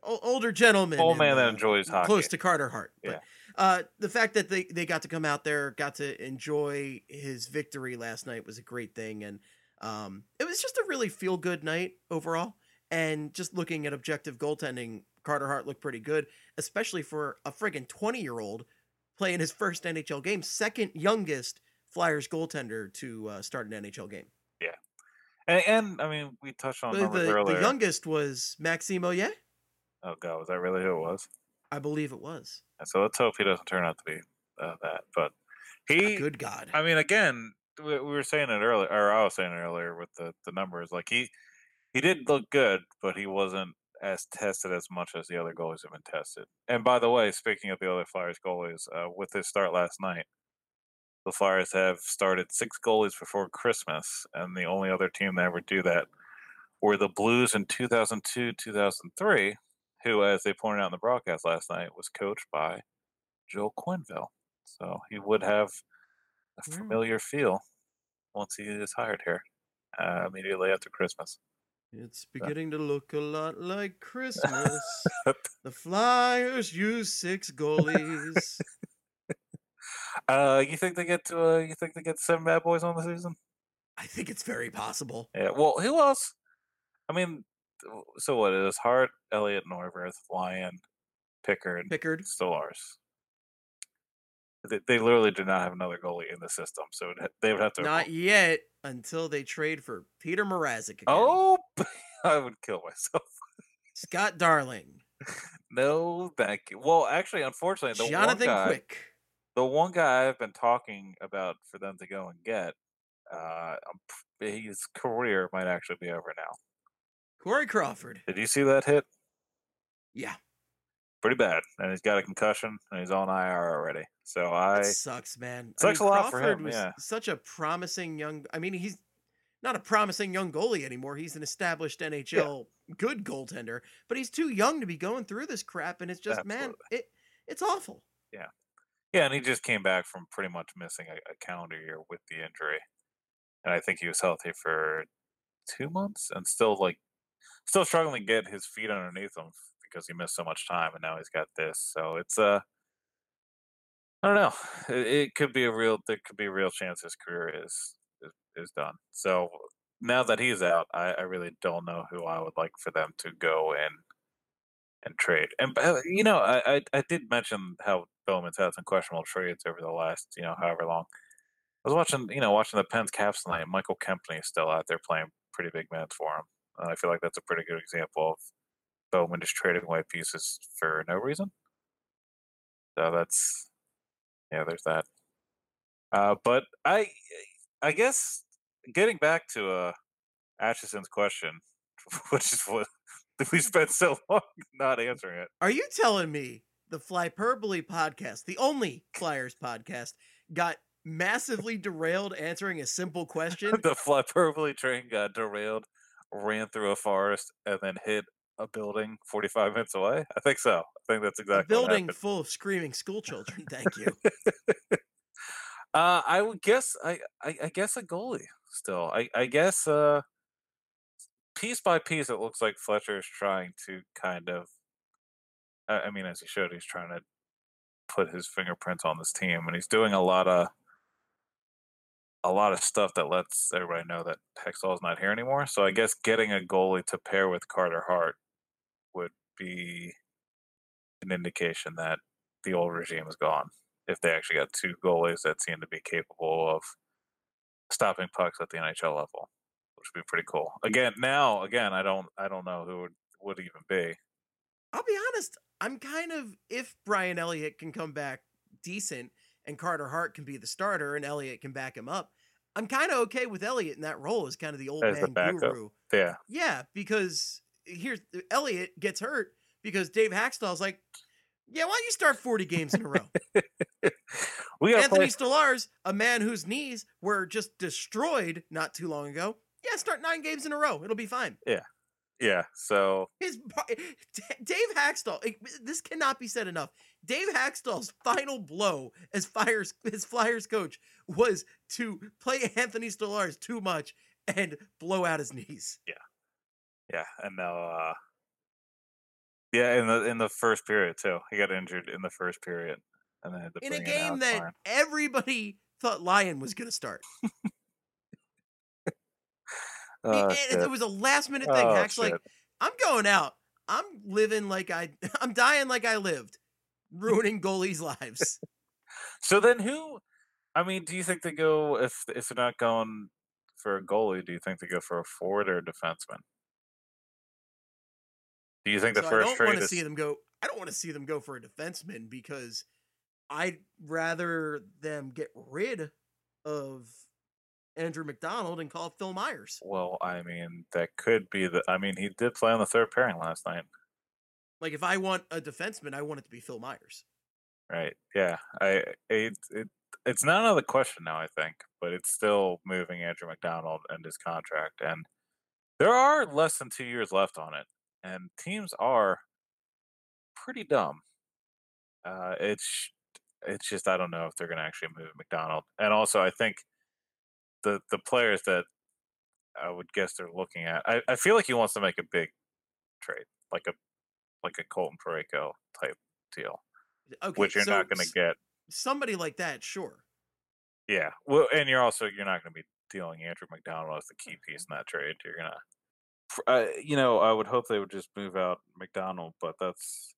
O- older gentleman. Old in man that the- enjoys Close hockey. to Carter Hart. But, Yeah. uh, the fact that they, they got to come out there, got to enjoy his victory last night was a great thing. And um, it was just a really feel good night overall. And just looking at objective goaltending, Carter Hart looked pretty good, especially for a friggin' 20 year old playing his first NHL game, second youngest Flyers goaltender to uh, start an NHL game. Yeah. And, and I mean, we touched on The, the, earlier. the youngest was Maxime Ouellet. oh god, was that really who it was? I believe it was. So let's hope he doesn't turn out to be uh, that. But he, Good God. I mean, again, we, we were saying it earlier, or I was saying it earlier with the the numbers. Like he, he did look good, but he wasn't as tested as much as the other goalies have been tested. And by the way, speaking of the other Flyers goalies, uh, with his start last night, the Flyers have started six goalies before Christmas, and the only other team that ever do that were the Blues in 2002, 2003, who, as they pointed out in the broadcast last night, was coached by Joe Quenneville. So he would have a Mm. familiar feel once he is hired here uh, immediately after Christmas. It's beginning to look a lot like Christmas. the Flyers use six goalies. Uh, you think they get to? Uh, you think they get seven bad boys on the season? I think it's very possible. Yeah. Well, who else? I mean, so what? It is Hart, Elliott, Neuvirth, Lyon, Pickard, Pickard. Stolarz. They, they literally do not have another goalie in the system, so it, they would have to. Not yet until they trade for Petr Mrazek again. oh, I would kill myself. Scott Darling. No, thank you. Well, actually, unfortunately, the Jonathan one guy, Quick. the one guy I've been talking about for them to go and get, uh, his career might actually be over now. Corey Crawford. Did you see that hit? Yeah. Pretty bad, and he's got a concussion, and he's on IR already. So I, That sucks, man. Sucks a lot for him, was yeah. such a promising young. I mean, he's not a promising young goalie anymore. He's an established NHL good goaltender, but he's too young to be going through this crap. And it's just, man, it it's awful. Yeah, yeah, and he just came back from pretty much missing a, a calendar year with the injury, and I think he was healthy for two months and still like still struggling to get his feet underneath him because he missed so much time, and now he's got this. So it's uh, I don't know. It, it could be a real. There could be a real chance his career is is, is done. So now that he's out, I, I really don't know who I would like for them to go and and trade. And uh, you know, I, I I did mention how Bowman's had some questionable trades over the last you know however long. I was watching you know watching the Pens Caps tonight. Michael Kempny is still out there playing pretty big minutes for him. And I feel like that's a pretty good example of Bowman just trading white pieces for no reason. So that's yeah, there's that. Uh, but I I guess getting back to uh Atchison's question, which is what we spent so long not answering it. Are you telling me the Flyperbole podcast, the only Flyers podcast, got massively derailed answering a simple question? the hyperbole train got derailed, ran through a forest, and then hit a building 45 minutes away. I think so. I think that's exactly what building full of screaming school children. Thank you. Uh, I would guess. I, I I guess a goalie still. I I guess. Uh, piece by piece, it looks like Fletcher is trying to kind of. I, I mean, as he showed, he's trying to put his fingerprints on this team, and he's doing a lot of. A lot of stuff that lets everybody know that Hextall's not here anymore. So I guess getting a goalie to pair with Carter Hart be an indication that the old regime is gone if they actually got two goalies that seem to be capable of stopping pucks at the NHL level, which would be pretty cool. Again, now again, I don't I don't know who it would even be. I'll be honest. I'm kind of if Brian Elliott can come back decent and Carter Hart can be the starter and Elliott can back him up. I'm kind of okay with Elliott in that role as kind of the old As the man backup. guru. Yeah, Yeah, because here's Elliott gets hurt because Dave Hakstol's like, yeah, why don't you start 40 games in a row? we Anthony play. Stolarz, a man whose knees were just destroyed not too long ago. Yeah, start nine games in a row. It'll be fine. Yeah. Yeah. So His Dave Hakstol. This cannot be said enough. Dave Hakstol's final blow as Flyers as Flyers coach was to play Anthony Stolarz too much and blow out his knees. Yeah. Yeah, and now uh yeah, in the in the first period too. He got injured in the first period, and then In a game that everybody thought Lyon was going to start. It- Oh, it, it was a last minute thing. Oh, Hack's like. I'm going out. I'm living like I I'm dying like I lived. Ruining goalies' lives. So then who? I mean, do you think they go if if they're not going for a goalie? Do you think they go for a forward or a defenseman? Do you think the So I don't want to is see them go. I don't want to see them go for a defenseman because I'd rather them get rid of Andrew MacDonald and call Phil Myers. well? I mean, that could be the. I mean, he did play on the third pairing last night, Like if I want a defenseman, I want it to be Phil Myers. right? Yeah, I it, it it's not another question now. I think, but it's still moving Andrew MacDonald and his contract, and there are less than two years left on it, and teams are pretty dumb. Uh, it's it's just I don't know if they're going to actually move MacDonald, and also I think the the players that I would guess they're looking at, I, I feel like he wants to make a big trade, like a like a Colton Parayko type deal, Okay, which you're so not going to get. Somebody like that, sure. Yeah, well, and you're also you're not going to be dealing Andrew MacDonald as the key piece in that trade. You're gonna, uh, you know, I would hope they would just move out MacDonald, but that's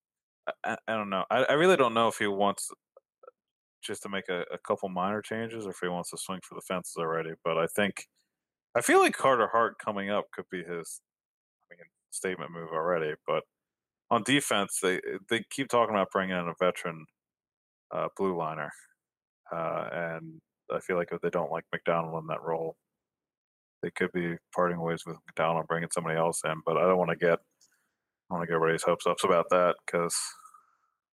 I, I, don't know. I, I really don't know if he wants just to make a, a couple minor changes or if he wants to swing for the fences already. But I think I feel like Carter Hart coming up could be his, I mean, statement move already. But on defense, they they keep talking about bringing in a veteran uh, blue liner, uh, and I feel like if they don't like MacDonald in that role, they could be parting ways with MacDonald, bringing somebody else in. But I don't want to get I want to get everybody's hopes up about that because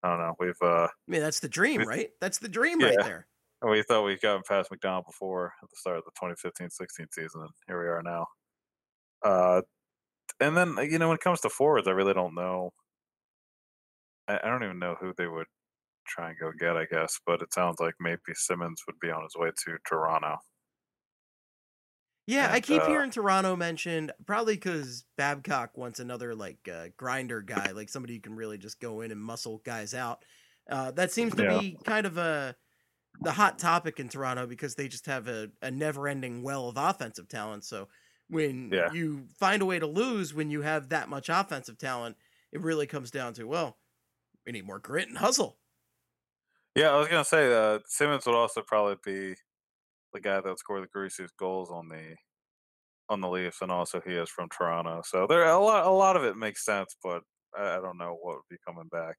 I don't know. We've uh, I mean, that's the dream, right? That's the dream right Yeah. there. we thought we'd gotten past MacDonald before at the start of the 2015-16 season, and here we are now. Uh, and then you know when it comes to forwards, I really don't know. I, I don't even know who they would try and go get. I guess, but it sounds like maybe Simmonds would be on his way to Toronto. Yeah, I keep uh, hearing Toronto mentioned, probably because Babcock wants another like uh, grinder guy, like somebody who can really just go in and muscle guys out. Uh, that seems to Yeah. be kind of a the hot topic in Toronto because they just have a, a never-ending well of offensive talent. So when Yeah. you find a way to lose when you have that much offensive talent, it really comes down to well, we need more grit and hustle. Yeah, I was gonna say uh, Simmonds would also probably be the guy that scored the greasiest goals on the on the Leafs, and also he is from Toronto. So there a lot a lot of it makes sense, but I, I don't know what would be coming back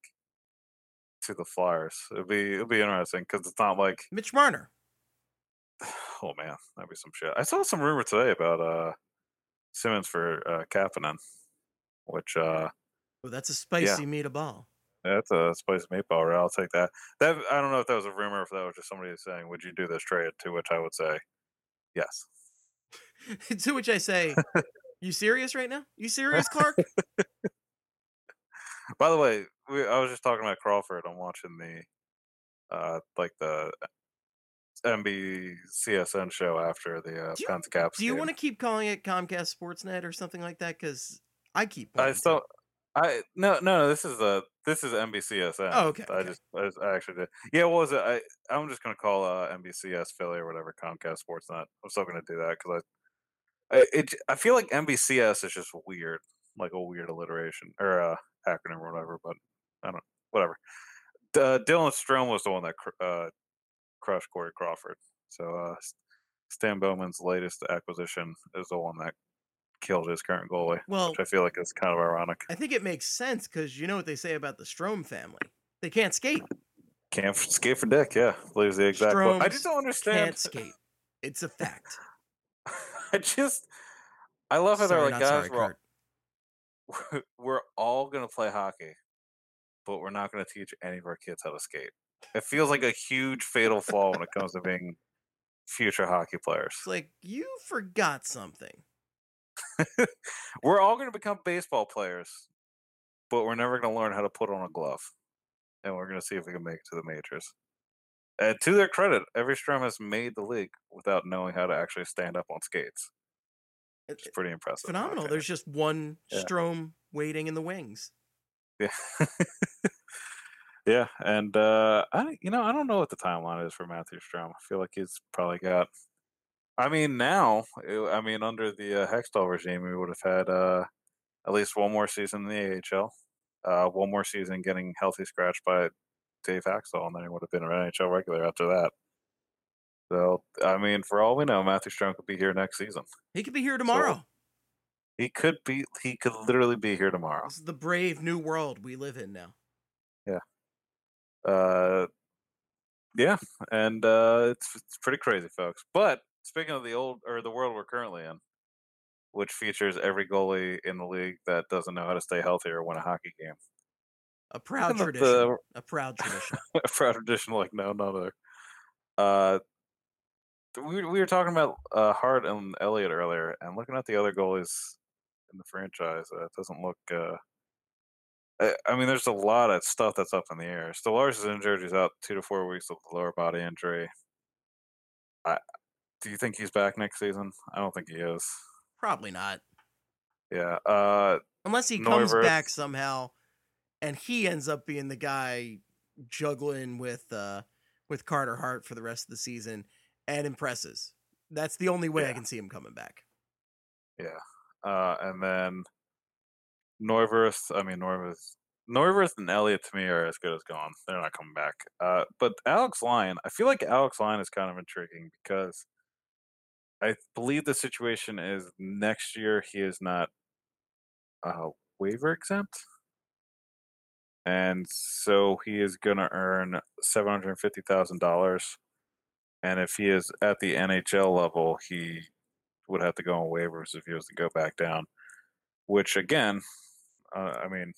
to the Flyers. It'd be it'd be interesting because it's not like Mitch Marner. oh man, that'd be some shit. I saw some rumor today about uh Simmonds for uh Kapanen, which uh Oh, that's a spicy meatball. That's a spicy meatball. Right? I'll take that. That I don't know if that was a rumor, or if that was just somebody saying, "Would you do this trade?" To which I would say, yes. to which I say, "You serious right now? You serious, Clark?" By the way, we, I was just talking about Crawford. I'm watching the, uh, like the NBCSN show after the uh, Do you- Pens Caps. Do you want to keep calling it Comcast Sportsnet or something like that? Because I keep. I still, I no no no. This is the this is NBCSN. Oh, okay, I okay. just I, just- I actually did. Yeah, what was it? I I'm just gonna call uh, NBCS Philly or whatever Comcast Sportsnet. I'm still gonna do that because I, I it I feel like NBCS is just weird, like a weird alliteration or uh, acronym or whatever. But I don't whatever. Uh, Dylan Strome was the one that cr- uh, crushed Corey Crawford. So uh, Stan Bowman's latest acquisition is the one that killed his current goalie Well, which I feel like is kind of ironic. I think it makes sense because you know what they say about the Strome family. They can't skate. Can't f- skate for dick, yeah. Believes the exact quote. I just don't understand. Can't skate. It's a fact. I just, I love how sorry, they're like, guys, sorry, we're, all, we're all gonna play hockey, but we're not gonna teach any of our kids how to skate. It feels like a huge fatal flaw when it comes to being future hockey players. It's like you forgot something. we're all going to become baseball players, but we're never going to learn how to put on a glove. And we're going to see if we can make it to the majors. And to their credit, every Strome has made the league without knowing how to actually stand up on skates. It's pretty impressive. Phenomenal. opinion. There's just one Yeah. Strome waiting in the wings. Yeah. yeah, and uh I you know, I don't know what the timeline is for Matthew Strome. I feel like he's probably got I mean, now, I mean, under the uh, Hextall regime, we would have had uh at least one more season in the AHL, uh one more season getting healthy scratched by Dave Hextall, and then he would have been an NHL regular after that. So, I mean, for all we know, Matthew Strome could be here next season. He could be here tomorrow. He could be. He could literally be here tomorrow. This is the brave new world we live in now. Yeah. Uh, yeah, and uh, it's it's pretty crazy, folks. But speaking of the old or the world we're currently in, which features every goalie in the league that doesn't know how to stay healthy or win a hockey game, A proud the- tradition. A proud tradition. a proud tradition like no another. Uh, we we were talking about uh, Hart and Elliott earlier, and looking at the other goalies in the franchise, uh, it doesn't look. Uh, I, mean, there's a lot of stuff that's up in the air. Stolarz is injured; he's out two to four weeks with a lower body injury. I do you think he's back next season? I don't think he is. Probably not. Yeah. Uh, Unless he comes back somehow and he ends up being the guy juggling with uh with Carter Hart for the rest of the season and impresses. That's the only way I can see him coming back. Yeah. Uh, and then Neuvirth. I mean, Neuvirth, Neuvirth and Elliott to me are as good as gone. They're not coming back. Uh, but Alex Lyon, I feel like Alex Lyon is kind of intriguing because I believe the situation is next year he is not uh, waiver exempt. And so he is going to earn $750,000. And if he is at the NHL level, he would have to go on waivers if he was to go back down. Which again, uh, I mean,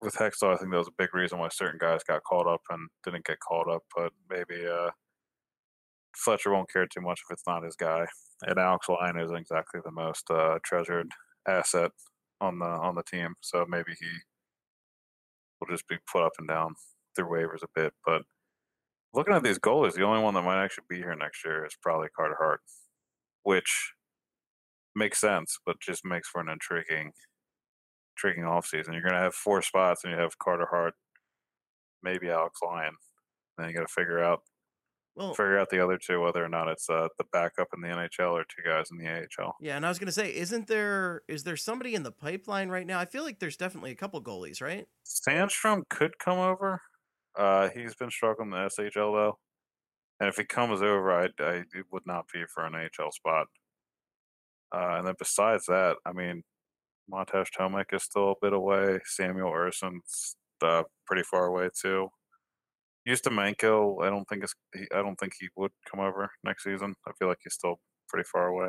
with Hextall, I think that was a big reason why certain guys got called up and didn't get called up. But maybe uh, Fletcher won't care too much if it's not his guy. And Alex Lyon isn't exactly the most uh, treasured asset on the on the team, so maybe he will just be put up and down through waivers a bit. But looking at these goalies, the only one that might actually be here next year is probably Carter Hart, which makes sense, but just makes for an intriguing, intriguing offseason. You're going to have four spots, and you have Carter Hart, maybe Alex Lyon. Then you got to figure out Well, figure out the other two, whether or not it's uh, the backup in the NHL or two guys in the AHL. yeah, and I was gonna say, isn't there is there somebody in the pipeline right now? I feel like there's definitely a couple goalies, right? Sandstrom could come over. Uh, he's been struggling in the SHL though, and if he comes over, I, I it would not be for an AHL spot. Uh, and then besides that, I mean, Matej Tomek is still a bit away. Samuel Ersson's uh, pretty far away too. Manko, I don't think it's, he, I don't think he would come over next season. I feel like he's still pretty far away.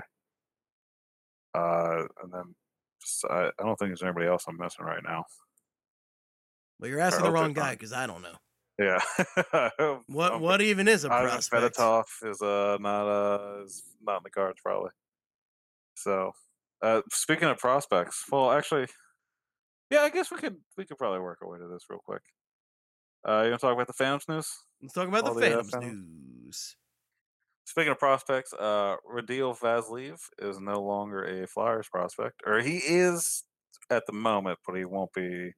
Uh, and then just, I, I don't think there's anybody else I'm missing right now. Well, you're asking the wrong guy because I don't know Yeah. what Um, what even is a prospect. Fedotov is uh not uh is not in the cards probably. So, uh speaking of prospects, well, actually, yeah, I guess we could we could probably work our way to this real quick. Uh, you want to talk about the Phantoms news? Let's talk about the all the, uh, Phantoms. news. Speaking of prospects, uh, Radel Fazleev is no longer a Flyers prospect, or he is at the moment, but he won't be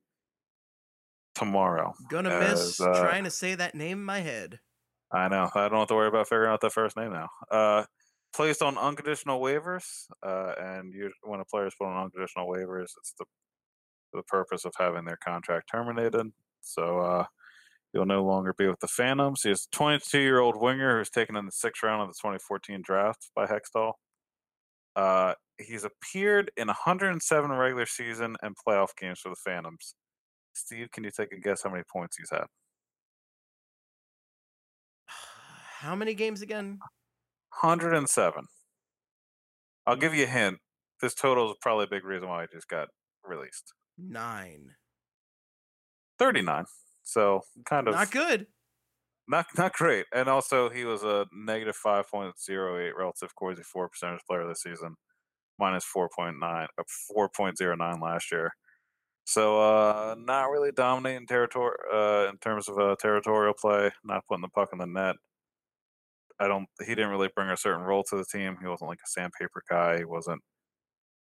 tomorrow. Gonna miss uh, trying to say that name in my head. I know. I don't have to worry about figuring out that first name now. Uh, placed on unconditional waivers, uh, and you, when a player is put on unconditional waivers, it's the the purpose of having their contract terminated. So uh, he'll no longer be with the Phantoms. He's a 22 year old winger who's taken in the sixth round of the 2014 draft by Hextall. Uh, he's appeared in 107 regular season and playoff games for the Phantoms. Steve, can you take a guess how many points he's had? How many games again? 107. I'll give you a hint. This total is probably a big reason why he just got released. Nine. 39. So kind of Not good. not not great. And also he was a negative 5.08 relative Corsi For percentage player this season. minus 4.9, uh, 4.09 last year. So uh, not really dominating territory uh, in terms of uh, territorial play, not putting the puck in the net. I don't. He didn't really bring a certain role to the team. He wasn't like a sandpaper guy. He wasn't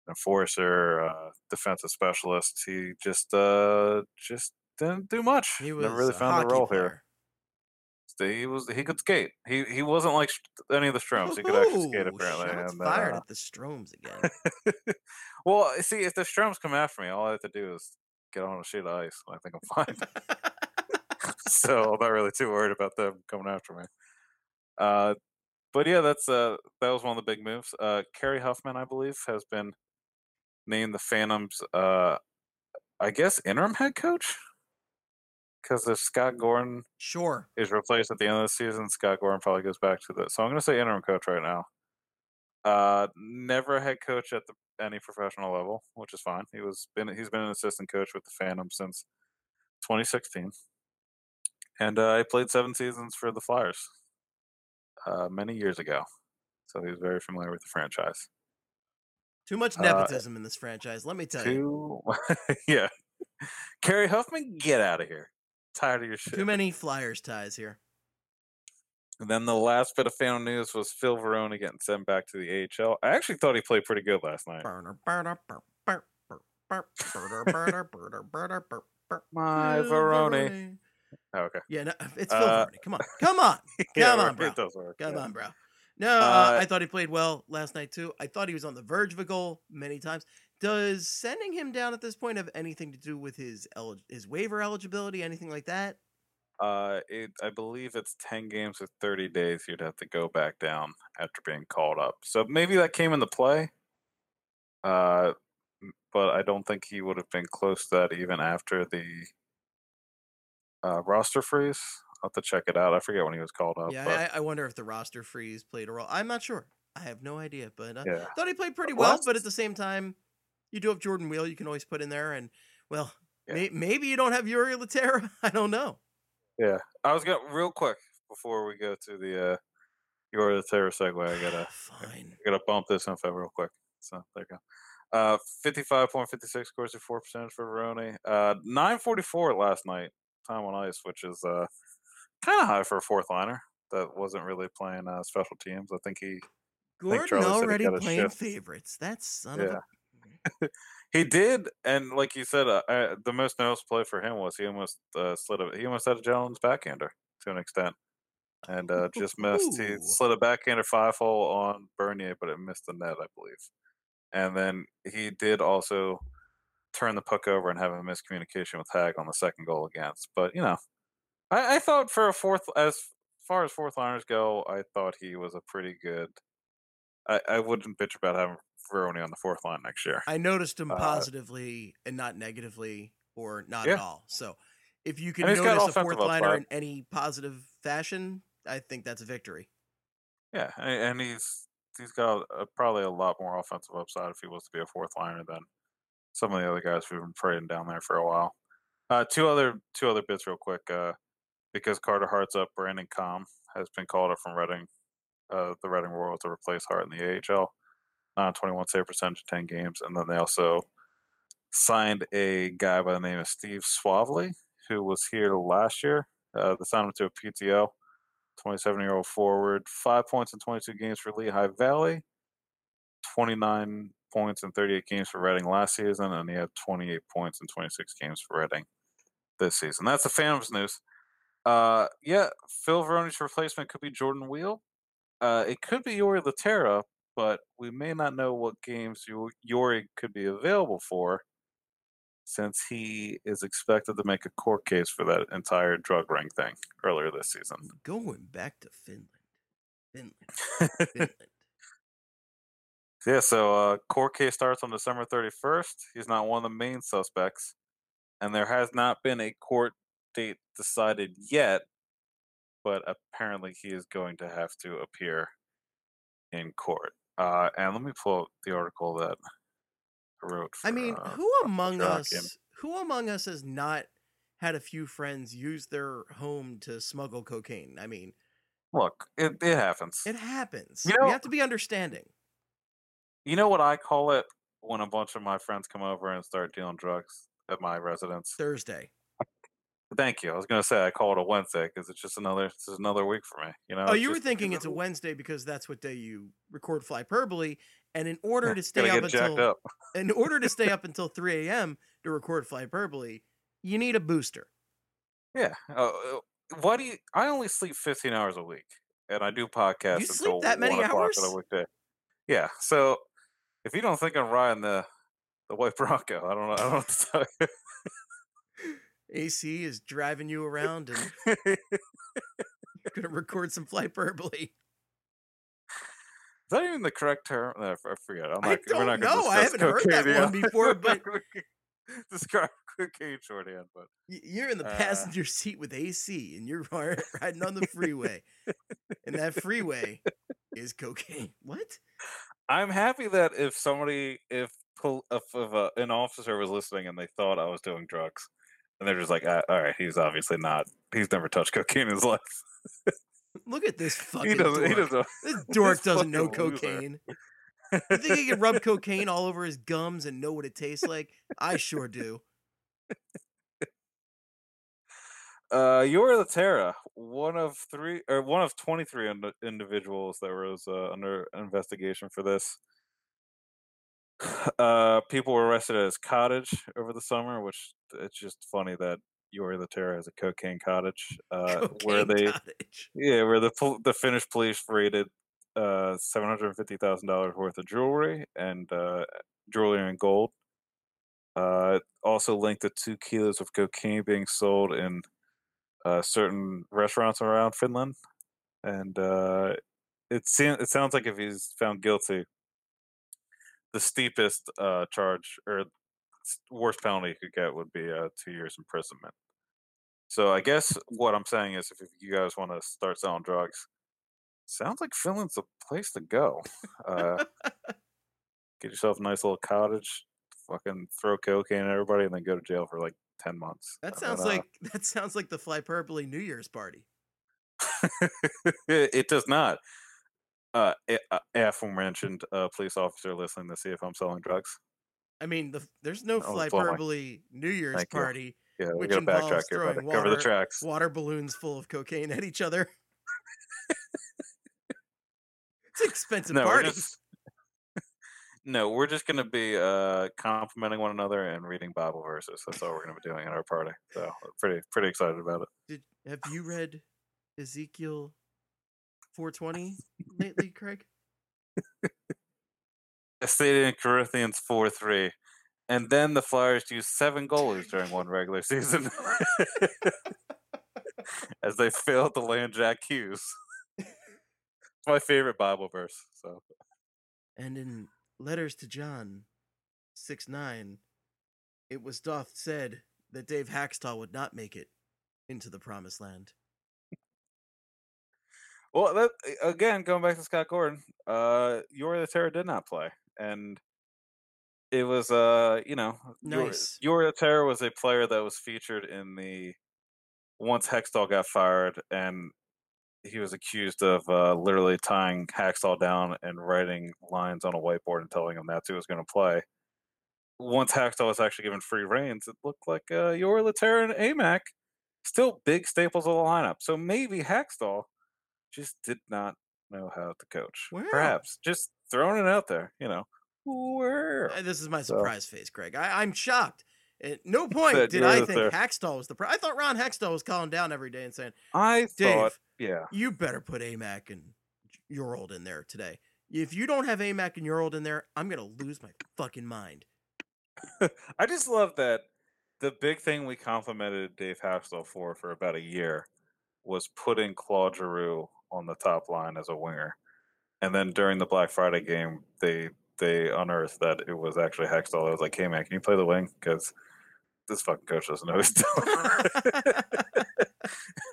an enforcer, uh, defensive specialist. He just uh, just didn't do much. He was Never really a found hockey a role player. here. He was he could skate. He he wasn't like sh- any of the Stromes. He could actually skate apparently. Shots and, fired uh, at the Stromes again. well, see, if the Stromes come after me, all I have to do is get on a sheet of ice, and I think I'm fine. so I'm not really too worried about them coming after me. Uh, but yeah, that's uh, that was one of the big moves. Uh, Kerry Huffman, I believe, has been named the Phantoms. Uh, I guess interim head coach because if Scott Gordon sure. is replaced at the end of the season, Scott Gordon probably goes back to the. So I'm going to say interim coach right now. Uh, never a head coach at the, any professional level, which is fine. He was been he's been an assistant coach with the Phantom since 2016, and uh, he played seven seasons for the Flyers uh, many years ago. So he was very familiar with the franchise. Too much Uh, nepotism in this franchise, let me tell you. Yeah, Kerry Huffman, get out of here. Tired of your shit. Too many Flyers ties here. And then the last bit of Phantom news was Phil Verona getting sent back to the AHL. I actually thought he played pretty good last night. My Phil Varone. Varone. Oh, okay. Yeah, no, it's Phil Uh, Varone. Come on. Come on. Yeah, Come it on, bro. does work. Come yeah. on, bro. No, uh, Uh, I thought he played well last night too. I thought he was on the verge of a goal many times. Does sending him down at this point have anything to do with his elig- his waiver eligibility, anything like that? Uh, it, I believe it's 10 games with 30 days you'd have to go back down after being called up. So maybe that came into play. Uh, but I don't think he would have been close to that even after the uh, roster freeze. I'll have to check it out. I forget when he was called up. yeah, I, I wonder if the roster freeze played a role. I'm not sure. I have no idea, but uh, yeah. thought he played pretty Well, well. But at the same time, you do have Jordan Weal. You can always put in there, and well, Yeah. may, maybe you don't have Jori Lehtera. I don't know. Yeah. I was going to, real quick, before we go to the, uh, your the terror segue, I gotta, Fine. I gotta bump this info real quick. So there you go. Uh, fifty-five point fifty-six scores to four percentage for Veroni. Uh, nine forty-four last night, time on ice, which is uh kind of high for a fourth liner that wasn't really playing uh, special teams. I think he Gordon he already playing shift. favorites. That son of Yeah. a. he did, and like you said, uh, uh, the most noticeable play for him was he almost uh, slid a he almost had a gentleman's backhander to an extent, and uh, just missed. He slid a backhander five hole on Bernier, but it missed the net, I believe. And then he did also turn the puck over and have a miscommunication with Hagg on the second goal against. But you know, I, I thought for a fourth, as far as fourth liners go, I thought he was a pretty good. I, I wouldn't bitch about having Veroni on the fourth line next year. I noticed him Uh, positively and not negatively or not Yeah. at all. So if you can And notice a fourth liner upside. in any positive fashion, I think that's a victory. Yeah, and he's he's got a, probably a lot more offensive upside if he was to be a fourth liner than some of the other guys who've been parading down there for a while. Uh, two other two other bits real quick. Uh, because Carter Hart's up, Brandon Com has been called up from Reading, uh, the Reading Royals to replace Hart in the AHL. Uh, 21 save percentage, in 10 games, and then they also signed a guy by the name of Steve Swavely, who was here last year. Uh, they signed him to a PTO. 27 year old forward, five points in 22 games for Lehigh Valley, 29 points in 38 games for Reading last season, and he had 28 points in 26 games for Reading this season. That's the Phantoms news. Uh, yeah, Phil Veroni's replacement could be Jordan Weal. Uh, it could be Jori Lehtera, but we may not know what games Yo- Jori could be available for since he is expected to make a court case for that entire drug ring thing earlier this season. Going back to Finland. Finland. Finland. Yeah, so uh, court case starts on December 31st. He's not one of the main suspects, and there has not been a court date decided yet, but apparently he is going to have to appear in court. Uh, and let me pull up the article that I wrote. I mean, uh, who among us who among us has not had a few friends use their home to smuggle cocaine? I mean, Look, it, it happens. it happens. You we know- have to be understanding. You know what I call it when a bunch of my friends come over and start dealing drugs at my residence? Thursday. Thank you. I was gonna say I call it a Wednesday because it's just another it's just another week for me. You know. Oh, you were just- thinking it's a Wednesday because that's what day you record Flyperbole, and in order to stay up until up. in order to stay up until 3 a.m. to record Flyperbole, you need a booster. Yeah. Uh, why do you? I only sleep 15 hours a week, and I do podcasts You sleep that many 1 o'clock hours? on a weekday. Yeah. So if you don't think I'm riding the the white Bronco, I don't know. I don't know what to tell you. AC is driving you around and you're gonna record some Flyperbole. Is that even the correct term? I I forget. I'm I not, we're don't not gonna know. I haven't heard that one before, but- describe cocaine shorthand, but You're in the Uh. passenger seat with AC, and you're riding on the freeway, and that freeway is cocaine. What? I'm happy that if somebody, if if, if uh, an officer was listening and they thought I was doing drugs, and they're just like, "Ah, all right, he's obviously not. He's never touched cocaine in his life. Look at this fucking he doesn't. He dork. doesn't. This dork this doesn't know cocaine. You think he can rub cocaine all over his gums and know what it tastes like? I sure do. Uh, the Lehtera, one of three or one of twenty-three ind- individuals that was uh, under investigation for this. Uh, people were arrested at his cottage over the summer, which it's just funny that Jori Lehtera has a cocaine cottage, uh, where they cottage. Yeah, where the the Finnish police raided uh seven hundred fifty thousand dollars worth of jewelry and uh jewelry and gold. Uh, also linked to two kilos of cocaine being sold in uh, certain restaurants around Finland, and uh, it seems it sounds like if he's found guilty, the steepest uh, charge or s- worst penalty you could get would be uh, two years imprisonment. So I guess what I'm saying is, if, you guys want to start selling drugs, sounds like Finland's the place to go. Uh, get yourself a nice little cottage, fucking throw cocaine at everybody, and then go to jail for like ten months. That sounds like that sounds like the Flyperbole New Year's party. it does not. Uh, a- uh, aforementioned uh, police officer listening to see if I'm selling drugs. I mean, the, there's no Oh, blow my- Flyperbole New Year's Thank you. party. Yeah, Which involves here, brother. throwing Cover the water- tracks. Water balloons full of cocaine at each other. it's an expensive No, we're party. just no, we're just gonna be uh, complimenting one another and reading Bible verses. That's all we're gonna be doing at our party. So we're pretty pretty excited about it. Did have you read Ezekiel 420 lately, Craig? Stated in Corinthians four three, and then the Flyers used seven goalies during one regular season, as they failed to land Jack Hughes. It's my favorite Bible verse. So And in letters to John 6 9, it was doth said that Dave Hakstol would not make it into the promised land. Well, that again, going back to Scott Gordon, uh, Yori the Terror did not play, and it was, uh, you know, Nice. Yori the Terror was a player that was featured in the once Hextall got fired, and he was accused of uh, literally tying Hakstol down and writing lines on a whiteboard and telling him that's who was going to play. Once Hakstol was actually given free reigns, it looked like uh, Jori Lehtera and Amac still big staples of the lineup. So maybe Hakstol just did not know how to coach. Well. Perhaps just throwing it out there, you know. Uh, This is my So- surprise face, Greg. I, I'm shocked. At no point That did I think. Hakstol was the. Pro- I thought Ron Hextall was calling down every day and saying, I Dave, thought, yeah, "You better put Amac and your old in there today. If you don't have Amac and your old in there, I'm gonna lose my fucking mind." I just love that the big thing we complimented Dave Hakstol for for about a year was putting Claude Giroux on the top line as a winger, and then during the Black Friday game, they they unearthed that it was actually Hackstall. I was like, "Hey man, can you play the wing?" Because this fucking coach doesn't know he's doing.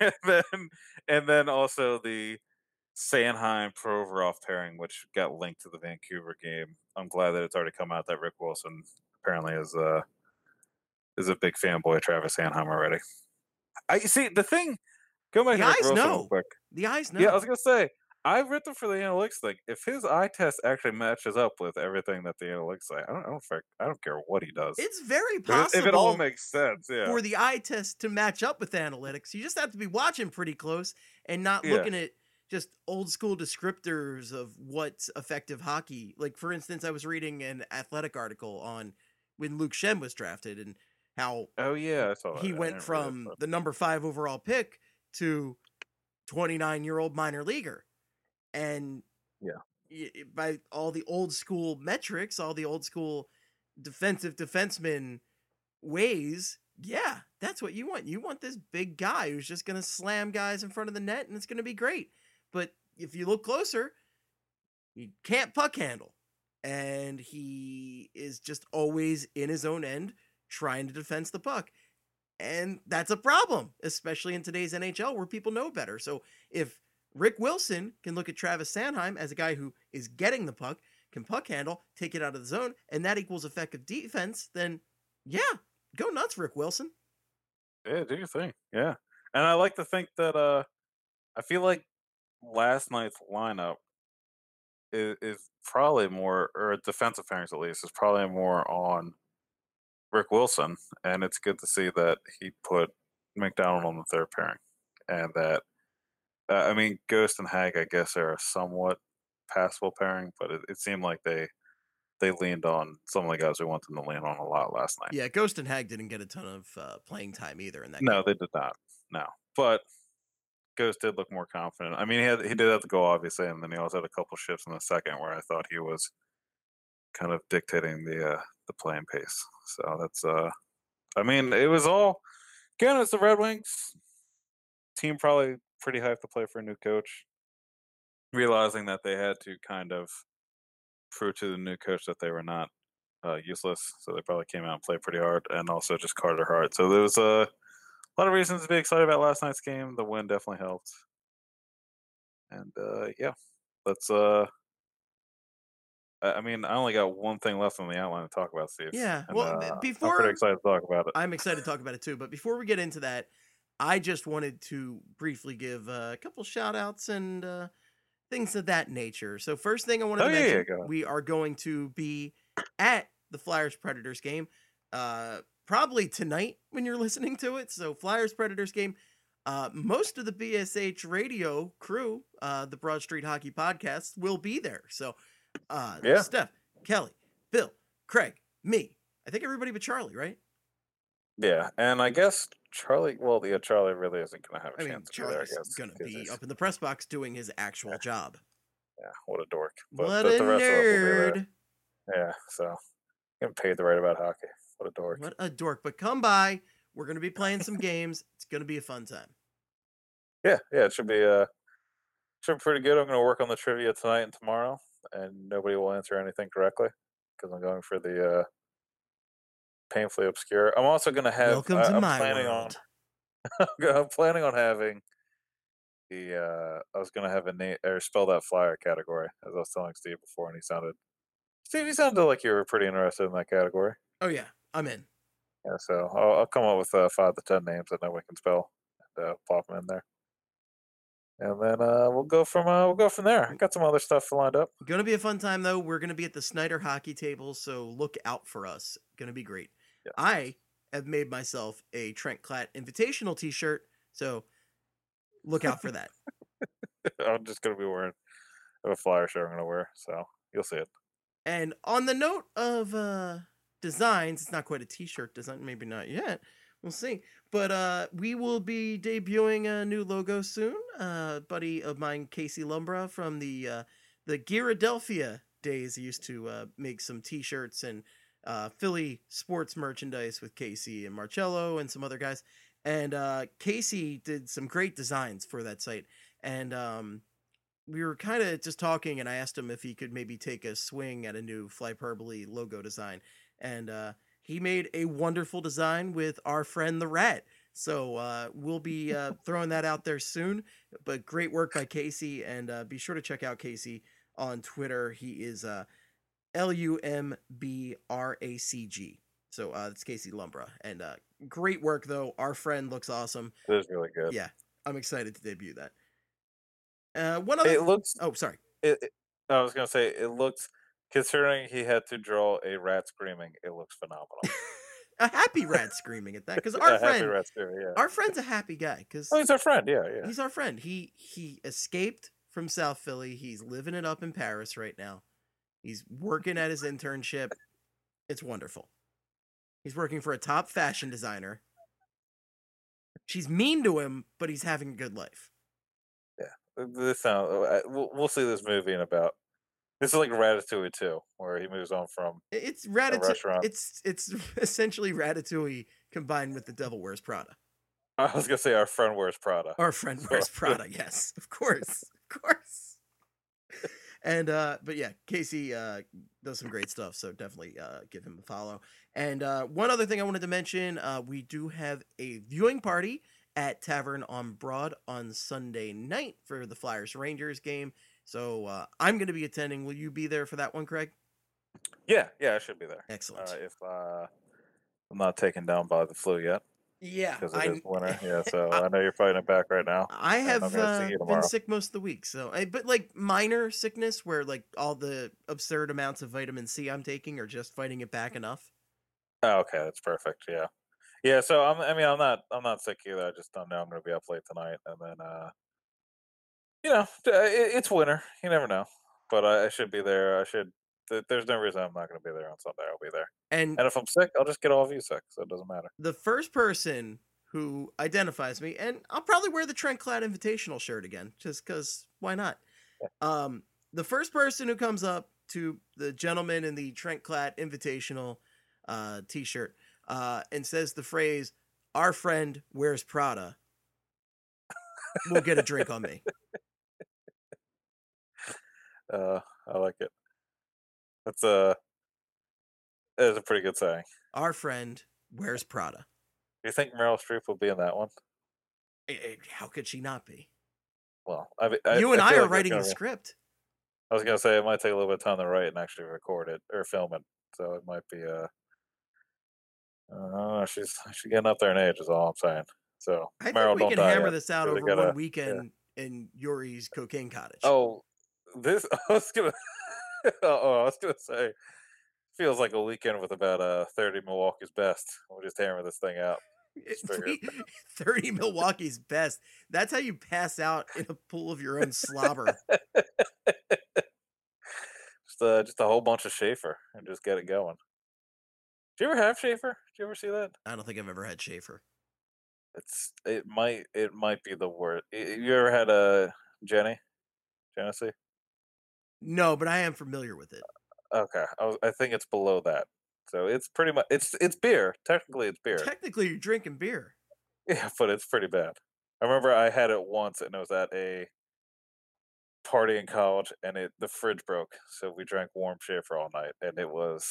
and then and then also the Sanheim Provorov pairing, which got linked to the Vancouver game. I'm glad that it's already come out that Rick Wilson apparently is uh is a big fanboy of Travis Sanheim already. I see the thing. Go back The eyes know. quick. the eyes know. Yeah, I was gonna say. I've written for the analytics thing. If his eye test actually matches up with everything that the analytics say, I don't, I don't, I don't care what he does. It's very possible if it all makes sense, yeah. for the eye test to match up with analytics. You just have to be watching pretty close and not Yeah. looking at just old school descriptors of what's effective hockey. Like for instance, I was reading an athletic article on when Luke Schenn was drafted and how oh yeah, I saw that. he went didn't read it, from the number five overall pick to 29 year old minor leaguer. And Yeah. by all the old school metrics, all the old school defensive defenseman ways, yeah, that's what you want. You want this big guy who's just going to slam guys in front of the net and it's going to be great. But if you look closer, he can't puck handle. And he is just always in his own end trying to defense the puck. And that's a problem, especially in today's NHL where people know better. So if Rick Wilson can look at Travis Sanheim as a guy who is getting the puck, can puck handle, take it out of the zone, and that equals effective defense, then yeah, go nuts, Rick Wilson. Yeah, do your thing. Yeah. And I like to think that uh I feel like last night's lineup is, is probably more or defensive pairings at least is probably more on Rick Wilson. And it's good to see that he put MacDonald on the third pairing. And that uh, I mean Ghost and Hagg I guess are a somewhat passable pairing, but it, it seemed like they they leaned on some of the guys we wanted them to lean on a lot last night. Yeah, Ghost and Hagg didn't get a ton of uh, playing time either in that No, game. they did not. No, but Ghost did look more confident. I mean, he had he did have to go obviously, and then he also had a couple shifts in the second where I thought he was kind of dictating the uh, the playing pace. So that's uh, I mean, it was all again. It's the Red Wings team, probably pretty hyped to play for a new coach, realizing that they had to kind of prove to the new coach that they were not uh, useless. So they probably came out and played pretty hard, and also just Carter Hart. So there was a lot of reasons to be excited about last night's game. The win definitely helped, and uh, yeah, let's. Uh, I mean, I only got one thing left on the outline to talk about, Steve. Yeah, and, well, uh, I'm pretty excited to talk about it. I'm excited to talk about it too. But before we get into that, I just wanted to briefly give uh, a couple shout outs and uh, things of that nature. So, first thing I wanted Oh, to yeah, yeah, mention, go we are going to be at the Flyers Predators game uh, probably tonight when you're listening to it. So, Flyers Predators game. Uh, most of the BSH radio crew, uh, the Broad Street Hockey Podcast, will be there. So, uh, Yeah. Steph, Kelly, Bill, Craig, me. I think everybody but Charlie, right? Yeah, and I guess Charlie. Well, yeah, Charlie really isn't going to have a I mean, chance to be there. I Charlie's guess going to be up in the press box doing his actual job. Yeah, what a dork. But, what but a the rest of us will be there. nerd! Yeah, so getting paid to write about hockey. What a dork. What a dork! But come by. We're gonna be playing some games. It's gonna be a fun time. Yeah, yeah, it should be uh should be pretty good. I'm gonna work on the trivia tonight and tomorrow, and nobody will answer anything correctly because I'm going for the uh painfully obscure. I'm also gonna have. Welcome I, to am my planning world. on. I'm planning on having the. uh I was gonna have a name or spell that flyer category as I was telling Steve before, and he sounded. Steve, you sounded like you were pretty interested in that category. Oh yeah, I'm in. Yeah, so I'll, I'll come up with uh, five to ten names that no one can spell and uh, plop them in there, and then uh, we'll go from uh, we'll go from there. I got some other stuff lined up. Gonna be a fun time though. We're gonna be at the Snider Hockey Table, so look out for us. Gonna be great. Yes. I have made myself a Trent Klatt Invitational T-shirt, so look out for that. I'm just gonna be wearing a flyer shirt. I'm gonna wear, so you'll see it. And on the note of uh designs, it's not quite a t-shirt design, maybe not yet. We'll see. But uh we will be debuting a new logo soon. Uh buddy of mine, Casey Lumbra from the uh the Ghiradelphia days used to uh make some t-shirts and uh Philly sports merchandise with Casey and Marcello and some other guys. And uh Casey did some great designs for that site. And um we were kind of just talking, and I asked him if he could maybe take a swing at a new Flyperbole logo design, and uh, he made a wonderful design with our friend the Rat. So uh, we'll be uh, throwing that out there soon. But great work by Casey, and uh, be sure to check out Casey on Twitter. He is uh, L U M B R A C G. So uh, it's Casey Lumbra, and uh, great work though. Our friend looks awesome. It is really good. Yeah, I'm excited to debut that. Uh, one other. It looks. oh, sorry. It, it- I was gonna say it looks. Considering he had to draw a rat screaming, it looks phenomenal. A happy rat screaming at that because A our happy friend, yeah. our friend's a happy guy because Oh, he's our friend. Yeah, yeah. he's our friend. He he escaped from South Philly. He's living it up in Paris right now. He's working at his internship. It's wonderful. He's working for a top fashion designer. She's mean to him, but he's having a good life. Yeah, This sound. uh, We'll, we'll see this movie in about. This is like Ratatouille too, where he moves on from. It's ratatouille. It's it's essentially ratatouille combined with the Devil Wears Prada. I was gonna say our friend wears Prada. Our friend wears Prada. Yes, of course, of course. And uh, but yeah, Casey uh does some great stuff, so definitely uh give him a follow. And uh one other thing I wanted to mention, uh we do have a viewing party at Tavern on Broad on Sunday night for the Flyers Rangers game. So uh I'm gonna be attending. Will you be there for that one, Craig? Yeah, yeah, I should be there. Excellent. Uh, if uh, I'm not taken down by the flu yet, yeah, because it I is winter. Yeah, so I know you're fighting it back right now. I have uh, been sick most of the week, so I, but like minor sickness where like all the absurd amounts of vitamin C I'm taking are just fighting it back enough. Oh, okay, that's perfect. Yeah, yeah. So I'm. I mean, I'm not. I'm not sick either. I just don't know. I'm gonna be up late tonight, and then, uh, you know, it, it's winter. You never know, but I, I should be there. I should. Th- There's no reason I'm not gonna be there on Sunday. I'll be there. And And if I'm sick, I'll just get all of you sick, so it doesn't matter. the first person who identifies me, and I'll probably wear the Trent Clad Invitational shirt again, just because why not? Um, the first person who comes up to the gentleman in the Trent Clad Invitational uh, t-shirt uh, and says the phrase "Our friend wears Prada," will get a drink on me. Uh, I like it. That's a. That is a pretty good saying. Our friend wears Prada. Do you think Meryl Streep will be in that one? Eh, eh, How could she not be? Well, I, mean, I you and I, feel are like writing the be- script. I was gonna say it might take a little bit of time to write and actually record it or film it, so it might be uh. Uh, she's she's getting up there in age, is all I'm saying. So I think Meryl, we don't can hammer yet. this out over gotta- one weekend in Yuri's cocaine cottage. Oh, this I was gonna. oh, I was gonna say, feels like a weekend with about uh 30 Milwaukee's best. We'll just hammer this thing out. We- 30 Milwaukee's best. That's how you pass out in a pool of your own slobber. Just uh, just a whole bunch of Schaefer and just get it going. Did you ever have Schaefer? Did you ever see that? I don't think I've ever had Schaefer. It's it might it might be the worst. You ever had a Jenny? Genesee? No, but I am familiar with it. Okay, I, was, I think it's below that. So it's pretty much it's it's beer. Technically, it's beer. Technically, you're drinking beer. Yeah, but it's pretty bad. I remember I had it once, and it was at a party in college, and it the fridge broke, so we drank warm shit for all night, and it was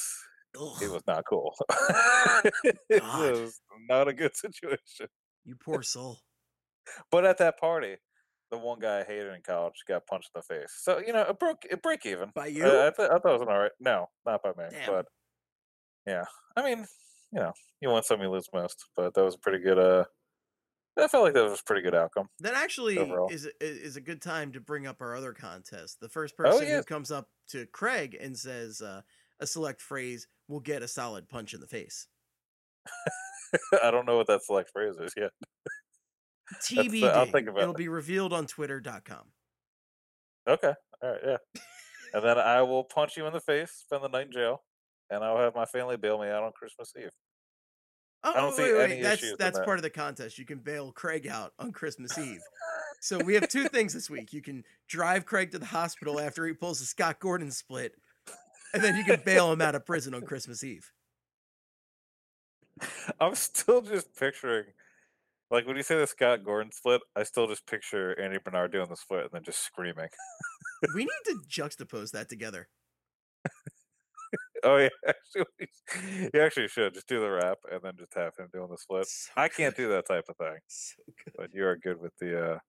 it was not cool. it was not a good situation. you poor soul. But at that party, the one guy I hated in college got punched in the face. So you know, it broke it break even. By Uh, you? I, th- I thought it was an all right. No, not by me. Damn. But yeah, I mean, you know, you win some, you lose most. But that was a pretty good. Uh, I felt like that was a pretty good outcome. That actually overall. is a- is a good time to bring up our other contest. The first Oh, person who comes up to Craig and says uh, a select phrase will get a solid punch in the face. I don't know what that select phrase is yet. TBD. uh, I'll think about It'll it. be revealed on twitter.com. Okay, all right, yeah. and then I will punch you in the face, spend the night in jail, and I'll have my family bail me out on Christmas Eve. Oh, don't wait, see wait, any That's issues that's that. part of the contest. You can bail Craig out on Christmas Eve. So we have two things this week. You can drive Craig to the hospital after he pulls a Scott Gordon split, and then you can bail him out of prison on Christmas Eve. I'm still just picturing, like when you say the Scott Gordon split, I still just picture Andy Bernard doing the split and then just screaming. We need to juxtapose that together. Oh yeah, actually, you actually should just do the rap and then just have him doing the split. So I can't good. do that type of thing, So but you are good with the uh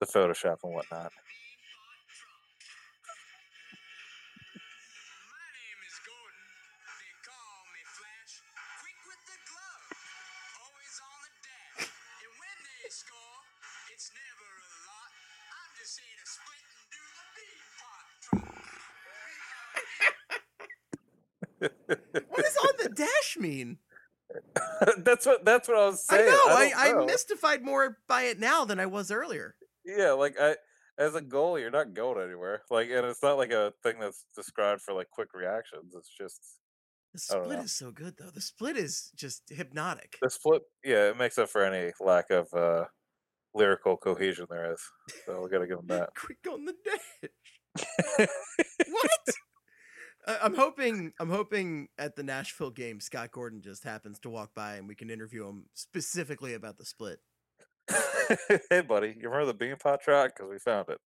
the Photoshop and whatnot. What does on the dash mean? that's what that's what I was saying. I know. I, don't I'm mystified more by it now than I was earlier. Yeah, like I as a goalie, you're not going anywhere. Like, and it's not like a thing that's described for like quick reactions. It's just The split is so good though. The split is just hypnotic. the split. Yeah, it makes up for any lack of uh lyrical cohesion there is. So we gotta give them that. Quick on the dash. what? Uh, I'm hoping. I'm hoping at the Nashville game, Scott Gordon just happens to walk by and we can interview him specifically about the split. hey, buddy, you remember the bean pot track? Because we found it.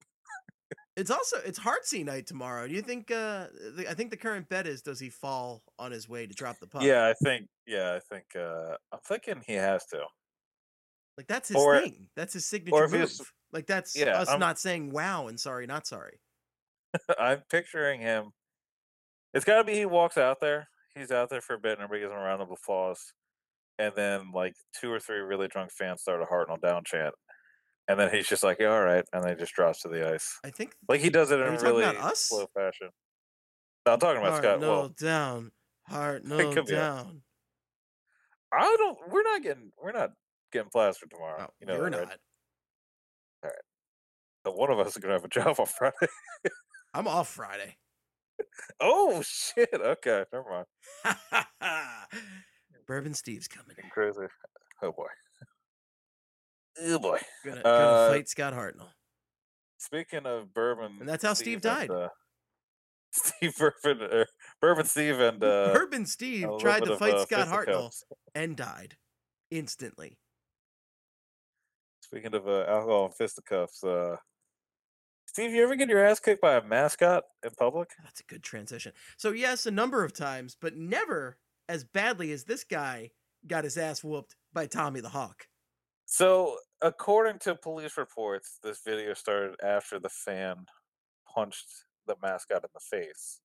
It's also it's Hartsy night tomorrow. Do you think? Uh, the, I think the current bet is does he fall on his way to drop the puck? Yeah, I think. Yeah, I think. uh I'm thinking he has to. like that's his or- thing. That's his signature move. Like that's Yeah, us I'm- not saying wow and sorry, not sorry. I'm picturing him. It's got to be he walks out there. He's out there for a bit, and everybody gives him a round of applause. And then, like, two or three really drunk fans start a heart Hartnell down chant. And then he's just like, yeah, all right. And then he just drops to the ice. I think Like, he does it in a really slow fashion. No, I'm talking about heart Scott. no Well, down, heart no down. I don't, we're not getting, we're not getting plastered tomorrow. Oh, you know you're that, not. right? So one of us is going to have a job on Friday. I'm off Friday. Oh, shit. Okay. Never mind. Bourbon Steve's coming. Crazy. Oh, boy. Oh, boy. Gonna, gonna Uh, fight Scott Hartnell. Speaking of bourbon, And that's how Steve and, died. uh, Steve Bourbon, er, Bourbon Steve, and uh, Bourbon Steve tried to of, fight uh, Scott Hartnell and died instantly. Speaking of uh, alcohol and fisticuffs, uh, Steve, you ever get your ass kicked by a mascot in public? Ah, that's a good transition. So yes, a number of times, but never as badly as this guy got his ass whooped by Tommy the Hawk. So, according to police reports, this video started after the fan punched the mascot in the face.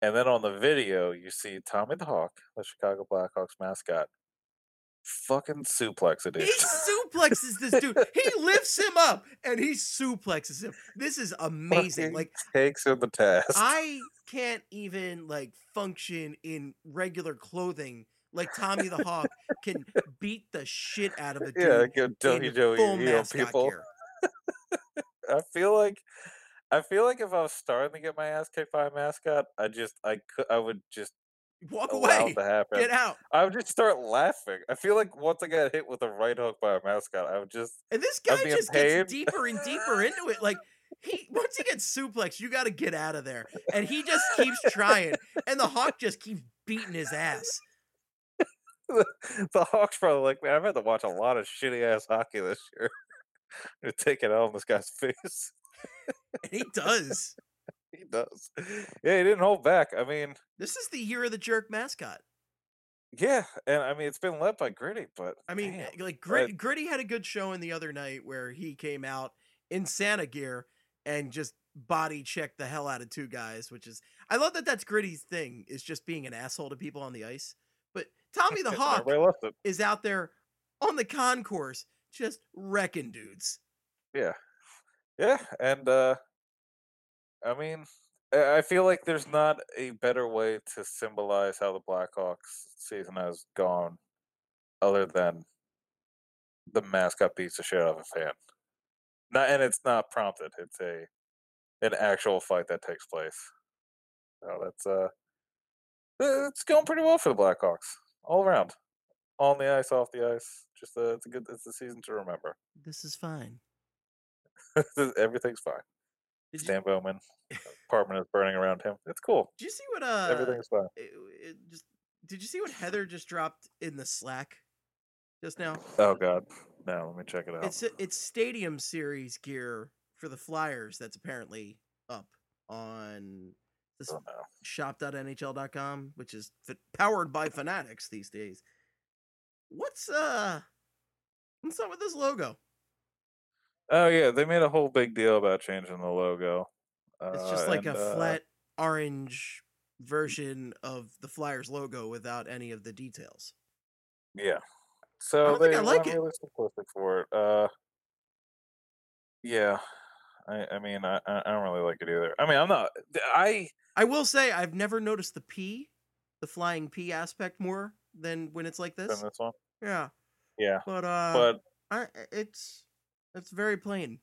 And then on the video, you see Tommy the Hawk, the Chicago Blackhawks mascot, fucking suplex it. He suplexes this dude. He lifts him up and he suplexes him. This is amazing. Fucking Like takes him the task. I can't even like function in regular clothing like Tommy the Hawk can beat the shit out of a dude. yeah, go in Joey Joey full mascot people. I feel like I feel like if I was starting to get my ass kicked by a mascot, I just I could I would just Walk away. Get out. I would just start laughing. I feel like once I got hit with a right hook by a mascot, I would just And this guy just gets deeper and deeper into it. Like he once he gets suplexed, you got to get out of there. And he just keeps trying, and the hawk just keeps beating his ass. the Hawks probably like, man, I've had to watch a lot of shitty ass hockey this year. to take it out on this guy's face. And he does. he does. Yeah, he didn't hold back. I mean, This is the year of the jerk mascot. yeah, and I mean it's been led by Gritty, but I mean, damn. like Grit, Gritty had a good showing the other night where he came out in Santa gear and just body checked the hell out of two guys, which is I love that that's Gritty's thing is just being an asshole to people on the ice. But Tommy the Hawk everybody left it. is out there on the concourse just wrecking dudes. Yeah, yeah, and uh I mean, I feel like there's not a better way to symbolize how the Blackhawks season has gone, other than the mascot beats the shit out of a fan. Not, and it's not prompted. It's a an actual fight that takes place. So that's uh, uh, it's going pretty well for the Blackhawks all around, on the ice, off the ice. Just uh, it's a good, it's a season to remember. This is fine. Everything's fine. Stan Bowman apartment is burning around him. It's cool. did you see what uh Everything's fine. it- it just did you see what Heather just dropped in the Slack just now? Oh God. No, let me check it out. It's it's stadium series gear for the Flyers that's apparently up on this oh, no. shop.nhl.com, which is f- powered by Fanatics these days. What's uh what's up with this logo? Oh yeah, they made a whole big deal about changing the logo. It's Uh, just like and, a uh, flat orange version of the Flyers logo without any of the details. Yeah. So don't they think I like it. really simplistic for it. Uh, yeah. I, I mean, I, I I don't really like it either. I mean, I'm not. I I will say I've never noticed the P, the flying P aspect more than when it's like this. this one. Yeah, Yeah, but uh, but I, it's it's very plain.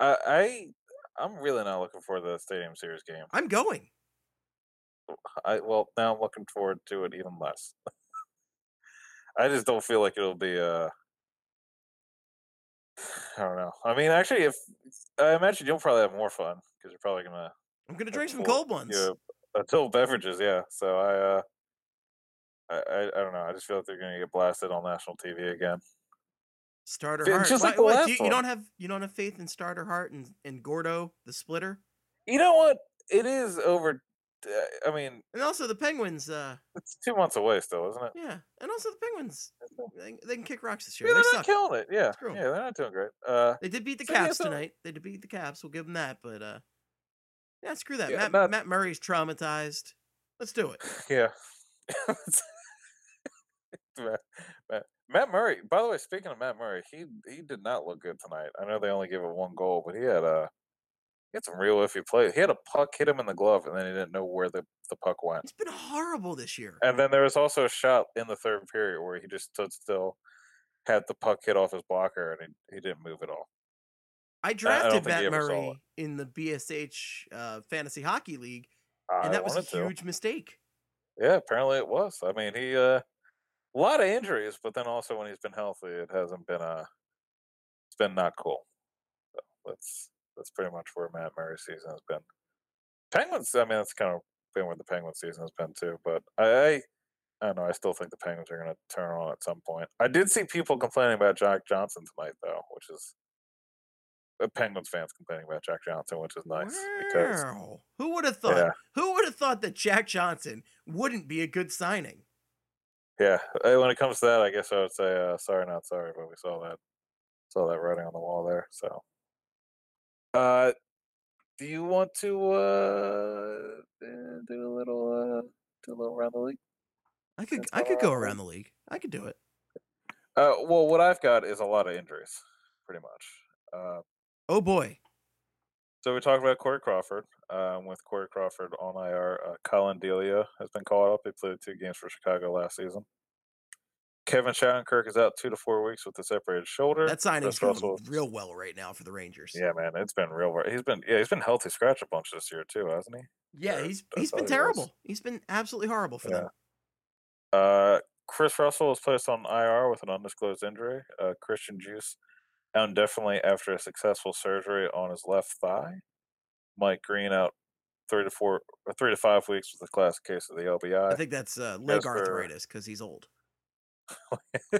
I, I I'm really not looking for the Stadium Series game. I'm going. I well now I'm looking forward to it even less. I just don't feel like it'll be uh I don't know. I mean, actually, if I imagine you'll probably have more fun because you're probably gonna I'm gonna drink some cold ones. yeah, adult beverages. Yeah, so I uh I, I I don't know. I just feel like they're gonna get blasted on national TV again. Starter Hart. just like Why- last you, you don't have you don't have faith in Starter Hart and, and Gordo the Splitter, You know what? It is over. uh, I mean, and also the Penguins. Uh, it's two months away still, isn't it? yeah, and also the Penguins. They, they can kick rocks this year. Yeah, they're they not suck. killing it. Yeah, yeah, they're not doing great. Uh, They did beat the So, yeah, Caps so- tonight. They did beat the Caps. We'll give them that. But uh, yeah, screw that. Yeah, Matt, not- Matt Murray's traumatized. Let's do it. Yeah. Matt, Matt, Matt Murray. By the way, speaking of Matt Murray, he he did not look good tonight. I know they only gave him one goal, but he had a he had some real iffy play. He had a puck hit him in the glove, and then he didn't know where the, the puck went. It's been horrible this year. And then there was also a shot in the third period where he just stood still, had the puck hit off his blocker, and he, he didn't move at all. I drafted he Matt ever saw it. Murray in the BSH uh, Fantasy Hockey League, I and that was a wanted to. huge mistake. Yeah, apparently it was. I mean, he uh, a lot of injuries, but then also when he's been healthy, it hasn't been uh it's been not cool. So that's that's pretty much where Matt Murray's season has been. Penguins, I mean, that's kind of been where the Penguins season has been too. But I, I, don't know. I still think the Penguins are going to turn on at some point. I did see people complaining about Jack Johnson tonight, though, which is uh, Penguins fans complaining about Jack Johnson, which is nice because Who would have thought? Yeah. Who would have thought that Jack Johnson wouldn't be a good signing? Yeah, uh, when it comes to that, I guess I would say uh, sorry, not sorry, but we saw that saw that writing on the wall there. So, uh, do you want to uh, uh, do a little uh, do a little around the league? I could That's I could go right. around the league. I could do it. Uh, well, what I've got is a lot of injuries, pretty much. Uh, Oh boy. so we talked about Corey Crawford. Um, with Corey Crawford on IR, uh, Collin Delia has been called up. He played two games for Chicago last season. Kevin Shattenkirk is out two to four weeks with a separated shoulder. That signing's going Russell- real well right now for the Rangers. Yeah, man, it's been real. wor- He's been yeah, he's been healthy scratch a bunch this year too, hasn't he? Yeah, Or he's he's been he was. terrible. He's been absolutely horrible for them. Uh, Kris Russell was placed on IR with an undisclosed injury. Uh, Christian Djoos out indefinitely after a successful surgery on his left thigh. Mike Green out three to four, or three to five weeks with a classic case of the LBI. I think that's uh, leg arthritis because he's old.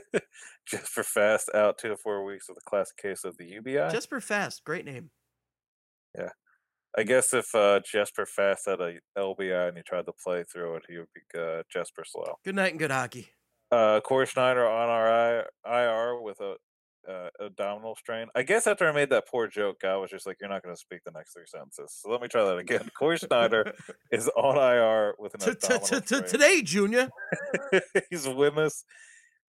Jesper Fast out two to four weeks with a classic case of the UBI. Jesper Fast, great name. Yeah, I guess if uh, Jesper Fast had a LBI and he tried to play through it, he would be uh, Jesper Slow. Good night and good hockey. Uh, Cory Schneider on our IR with a uh, abdominal strain. I guess after I made that poor joke, I was just like, "You're not going to speak the next three sentences." So let me try that again. Cory Schneider is on IR with an abdominal t- t- strain. Today, Junior. He's winless,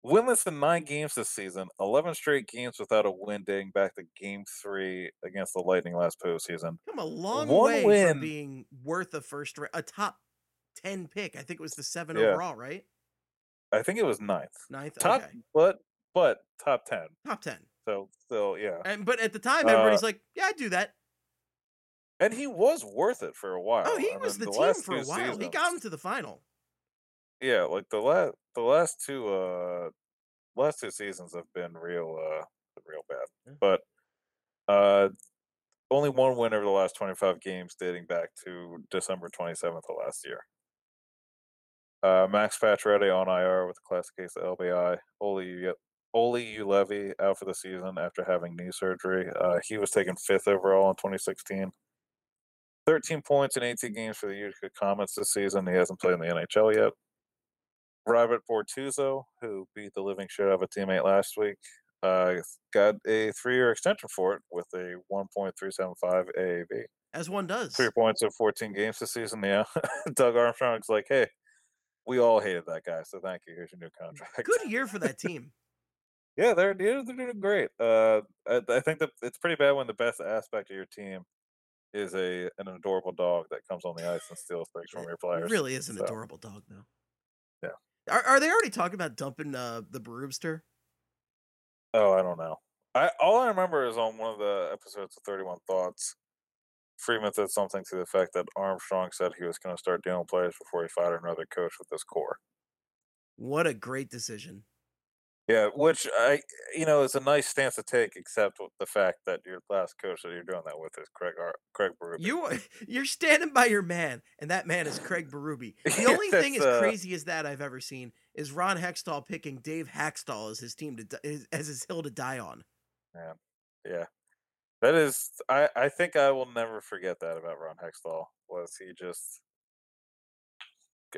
winless in nine games this season. Eleven straight games without a win, dating back to Game Three against the Lightning last postseason. Come a long One way win. from being worth a first, a top ten pick. I think it was the seven Yeah. overall, right? I think it was ninth, Ninth, top, okay, but but top ten. top ten. So still, yeah. And but at the time, Uh, everybody's like, "Yeah, I do that." And he was worth it for a while. Oh, he I was mean, the, team for a while. He got him to the final. Yeah, like the last the last two uh last two seasons have been real uh real bad. But uh only one win over the last 25 games dating back to December 27th of last year. Uh Max Pacioretty on IR with a classic case of LBI. Olli Olli Juolevi out for the season after having knee surgery. Uh he was taken 5th overall in 2016. 13 points in 18 games for the Utica Comets this season. He hasn't played in the NHL yet. Robert Bortuzzo, who beat the living shit out of a teammate last week, uh, got a three-year extension for it with a 1.375 AAV. As one does. Three points in 14 games this season. Yeah, Doug Armstrong's like, hey, we all hated that guy, so thank you. Here's your new contract. Good year for that team. Yeah, they're they're, they're doing great. Uh, I, I think that it's pretty bad when the best aspect of your team is a an adorable dog that comes on the ice and steals things from your players. It really is an so, adorable dog, though. Yeah. Are, are they already talking about dumping uh, the Brewster? Oh, I don't know. I all I remember is on one of the episodes of Thirty One Thoughts. Friedman said something to the effect that Armstrong said he was going to start dealing players before he fired another coach with this core. What a great decision. Yeah, which I, you know, is a nice stance to take, except with the fact that your last coach that you're doing that with is Craig Ar- Craig Berube. You you're standing by your man, and that man is Craig Berube. The only thing as uh, crazy as that I've ever seen is Ron Hextall picking Dave Hakstol as his team to as his hill to die on. Yeah, yeah, that is. I I think I will never forget that about Ron Hextall. Was he just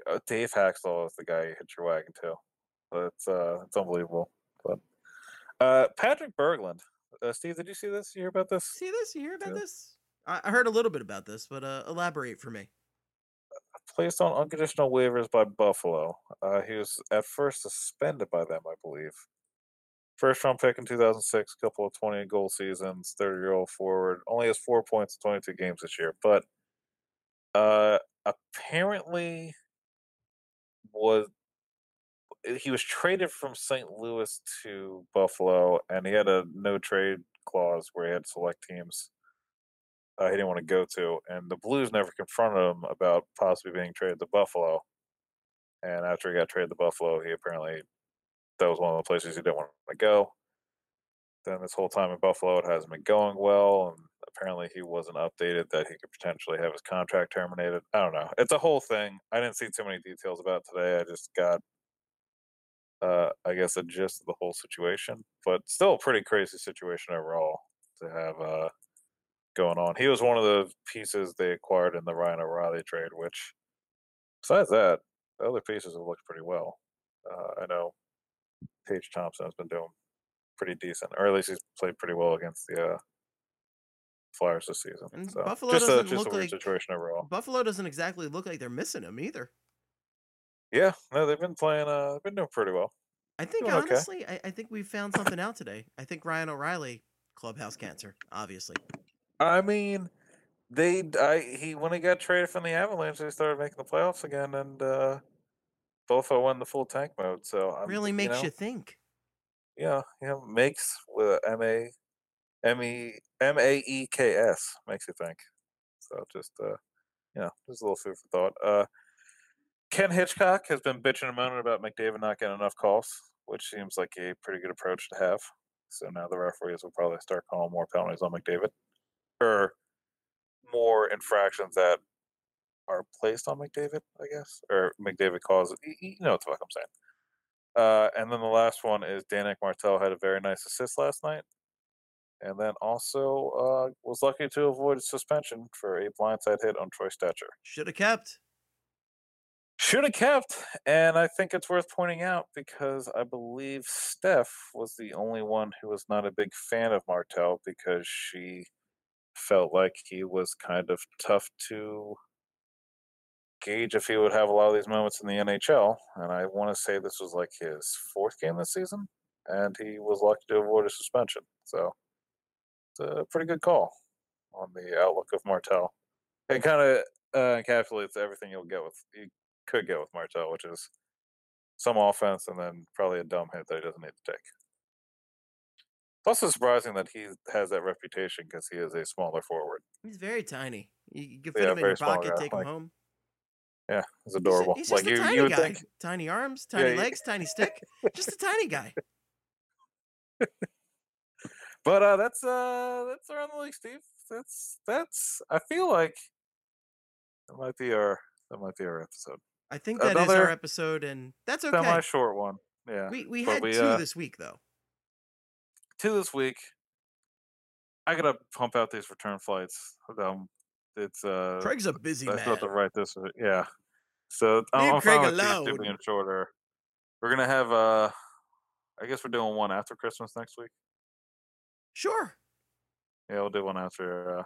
uh, Dave Hakstol is the guy you hit your wagon to? But it's uh it's unbelievable. But uh Patrick Berglund, uh, Steve, did you see this? You hear about this? See this? You hear about Yeah. this? I, I heard a little bit about this, but uh, elaborate for me. Placed on unconditional waivers by Buffalo. Uh, he was at first suspended by them, I believe. First round pick in 2006, couple of 20 goal seasons, 30 year old forward. Only has four points in 22 games this year, but uh, apparently was he was traded from St. Louis to Buffalo, and he had a no trade clause where he had select teams uh, he didn't want to go to, and the Blues never confronted him about possibly being traded to Buffalo. And after he got traded to Buffalo, he apparently that was one of the places he didn't want to go. Then this whole time in Buffalo, it hasn't been going well, and apparently he wasn't updated that he could potentially have his contract terminated. I don't know. It's a whole thing. I didn't see too many details about today. I just got, uh, I guess, a gist of the whole situation, but still a pretty crazy situation overall to have uh, going on. He was one of the pieces they acquired in the Ryan O'Reilly trade, which, besides that, the other pieces have looked pretty well. Uh, I know Tage Thompson has been doing pretty decent, or at least he's played pretty well against the uh, Flyers this season. And so Buffalo just doesn't just look a weird like- situation overall. Buffalo doesn't exactly look like they're missing him either. Yeah, no, they've been playing. Uh, they've been doing pretty well. I think Doing okay. honestly, I, I think we found something out today. I think Ryan O'Reilly, clubhouse cancer, obviously. I mean, they I he when he got traded from the Avalanche, they started making the playoffs again, and uh, Buffalo went the full tank mode. So I'm, really makes know, you think. yeah, yeah, makes with M A M E M A E K S makes you think. So just uh, you know, just a little food for thought. Uh, Ken Hitchcock has been bitching and moaning about McDavid not getting enough calls, which seems like a pretty good approach to have. So now the referees will probably start calling more penalties on McDavid, or more infractions that are placed on McDavid, I guess, or McDavid y- You know what the fuck I'm saying. Uh, and then the last one is Danick Martel had a very nice assist last night. And then also uh, was lucky to avoid suspension for a blindside hit on Troy Stecher. Should have kept. Should have kept. And I think it's worth pointing out because I believe Steph was the only one who was not a big fan of Martel because she felt like he was kind of tough to gauge if he would have a lot of these moments in the NHL. And I want to say this was like his fourth game this season, and he was lucky to avoid a suspension. So it's a pretty good call on the outlook of Martel. It kind of uh, encapsulates everything you'll get with you could get with Martel, which is some offense and then probably a dumb hit that he doesn't need to take. It's also surprising that he has that reputation because he is a smaller forward. He's very tiny. You, can fit Yeah, him in your pocket, take him like- home. Yeah, he's He's a- adorable. He's, just like a you, tiny you guy. think. Tiny arms, tiny you- legs, tiny stick. just a tiny guy. But uh, that's uh, that's around the league, Steve. That's that's. I feel like that might be our that might be our episode. I think that is our episode, and that's okay. Semi short one. Yeah. We we but had we, two uh, this week though. two this week. I gotta pump out these return flights. Um, it's uh, Craig's a busy I man. still have to write this. uh, Yeah. So I'm, I'm fine with these two being shorter. We're gonna have uh, I guess we're doing one after Christmas next week. Sure. Yeah, we'll do one after. Uh,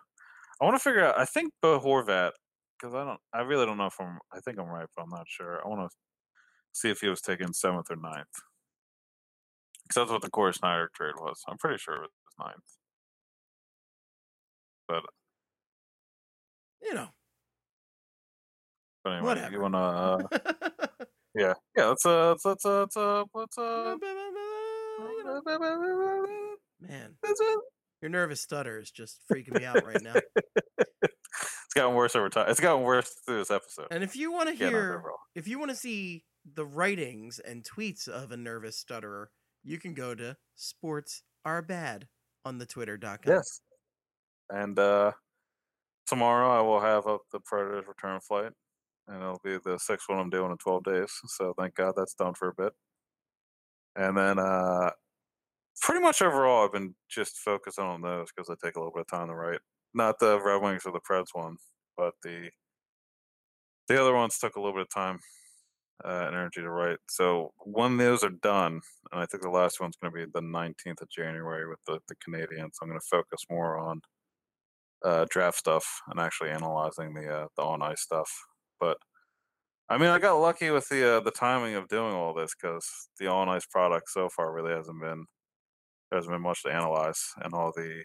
I want to figure out. I think Bo Horvat, because I don't. I really don't know if I'm. I think I'm right, but I'm not sure. I want to see if he was taken seventh or ninth. because that's what the Cory Schneider trade was. I'm pretty sure it was ninth. But You know. but anyway, Whatever. you wanna uh, yeah yeah let's uh let's let's uh let's uh let's uh. Man, your nervous stutter is just freaking me out right now. It's gotten worse over time. It's gotten worse through this episode. And if you want to hear, if you want to see the writings and tweets of a nervous stutterer, you can go to sports are bad on the twitter.com. Yes. And uh tomorrow I will have up the Predators return flight. And it'll be the sixth one I'm doing in twelve days. So thank God that's done for a bit. And then uh pretty much overall I've been just focusing on those because they take a little bit of time to write. Not the Red Wings or the Preds one, but the the other ones took a little bit of time uh, and energy to write. So when those are done, and I think the last one's going to be the 19th of January with the, the Canadiens, I'm going to focus more on uh, draft stuff and actually analyzing the uh, the on ice stuff. But I mean, I got lucky with the uh, the timing of doing all this because the on ice product so far really hasn't been hasn't been much to analyze, and all the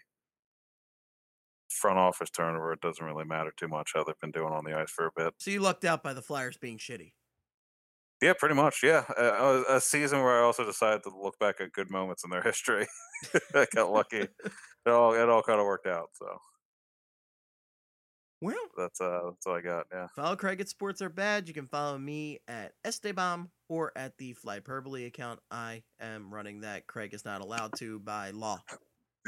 front office turnover it doesn't really matter too much how they've been doing on the ice for a bit. So you lucked out by the Flyers being shitty. Yeah, pretty much. Yeah, uh, a, a season where I also decided to look back at good moments in their history. I got lucky. It all it all kind of worked out. So Well, that's uh that's all I got. Yeah. follow Craig at Sports Are Bad. You can follow me at Estebom or at the Flyperbole account. I am running that. Craig is not allowed to by law.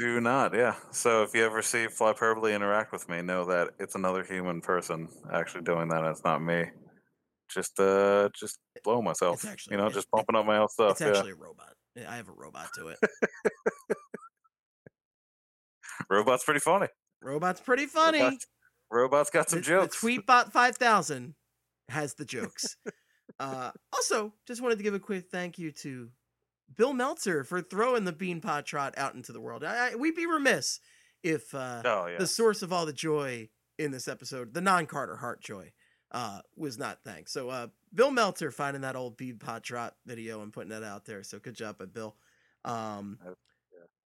Do not. Yeah. So if you ever see Flyperbole interact with me, know that it's another human person actually doing that. and It's not me. Just uh just blow myself. actually- you know, just pumping up my own stuff. It's actually a robot. I have a robot to it. Robot's pretty funny. Robot's pretty funny. Robot's, Robot's got some the, jokes. The Tweetbot 5000 has the jokes. uh, also, just wanted to give a quick thank you to Bill Meltzer for throwing the Beanpot Trot out into the world. I, I, we'd be remiss if uh, oh yeah. the source of all the joy in this episode, the non Carter Hart joy, uh, was not thanked. So, uh, Bill Meltzer finding that old Beanpot Trot video and putting that out there. So, good job by Bill. Um, yeah.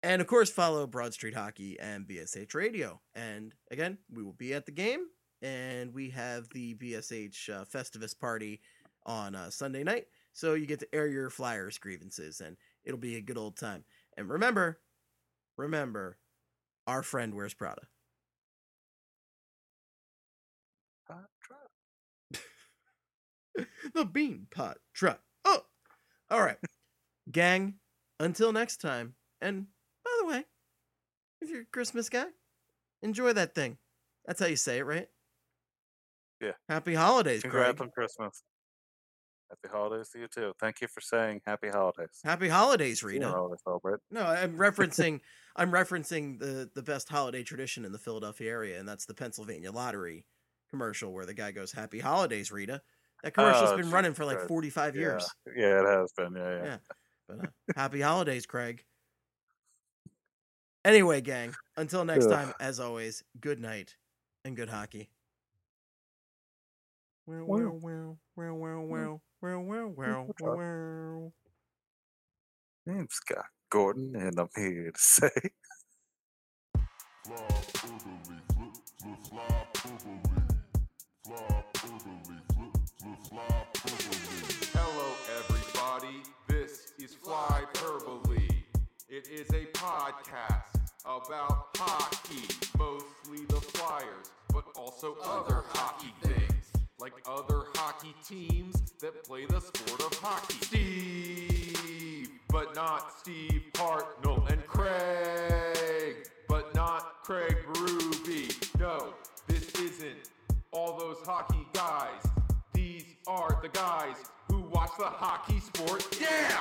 and of course, follow Broad Street Hockey and BSH Radio. And again, we will be at the game, and we have the BSH uh, Festivus party on uh, Sunday night. So you get to air your Flyers grievances, and it'll be a good old time. And remember, remember, our friend wears Prada. The Bean Pot Truck. Oh, all right, gang. Until next time. And by the way, if you're a Christmas guy, enjoy that thing. That's how you say it, right? Yeah. Happy holidays, Congrats Craig. on Christmas. Happy holidays to you too. Thank you for saying happy holidays. Happy holidays, Rita. they celebrate. No, I'm referencing I'm referencing the the best holiday tradition in the Philadelphia area, and that's the Pennsylvania Lottery commercial where the guy goes, "Happy holidays, Rita." That commercial's Oh, been running for like Christ. 45 years. Yeah. yeah, it has been. Yeah, yeah. Yeah. But uh, happy holidays, Craig. Anyway, gang, until next Ugh. time, as always, good night and good hockey. Wow, Wow. wow, wow, wow, wow, wow, wow, wow, wow, try. wow. Name's Scott Gordon, and I'm here to say. Hello, everybody. This is Fly Hyperbole. It is a podcast about hockey, mostly the Flyers, but also other hockey things, like other hockey teams that play the sport of hockey. Steve, but not Steve Hartnell, and Craig, but not Craig Ruby. No, this isn't all those hockey guys. These are the guys who watch the hockey sport. Yeah!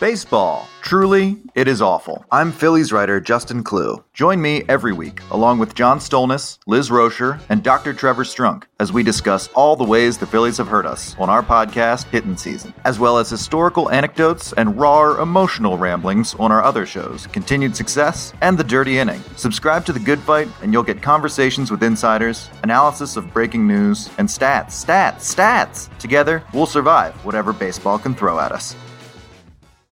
Baseball. Truly, it is awful. I'm Phillies writer Justin Klugh. Join me every week, along with John Stolnis, Liz Roscher, and Dr. Trevor Strunk, as we discuss all the ways the Phillies have hurt us on our podcast, Hittin' Season, as well as historical anecdotes and raw, emotional ramblings on our other shows, Continued Success and The Dirty Inning. Subscribe to The Good Fight, and you'll get conversations with insiders, analysis of breaking news, and stats, stats, stats. Together, we'll survive whatever baseball can throw at us.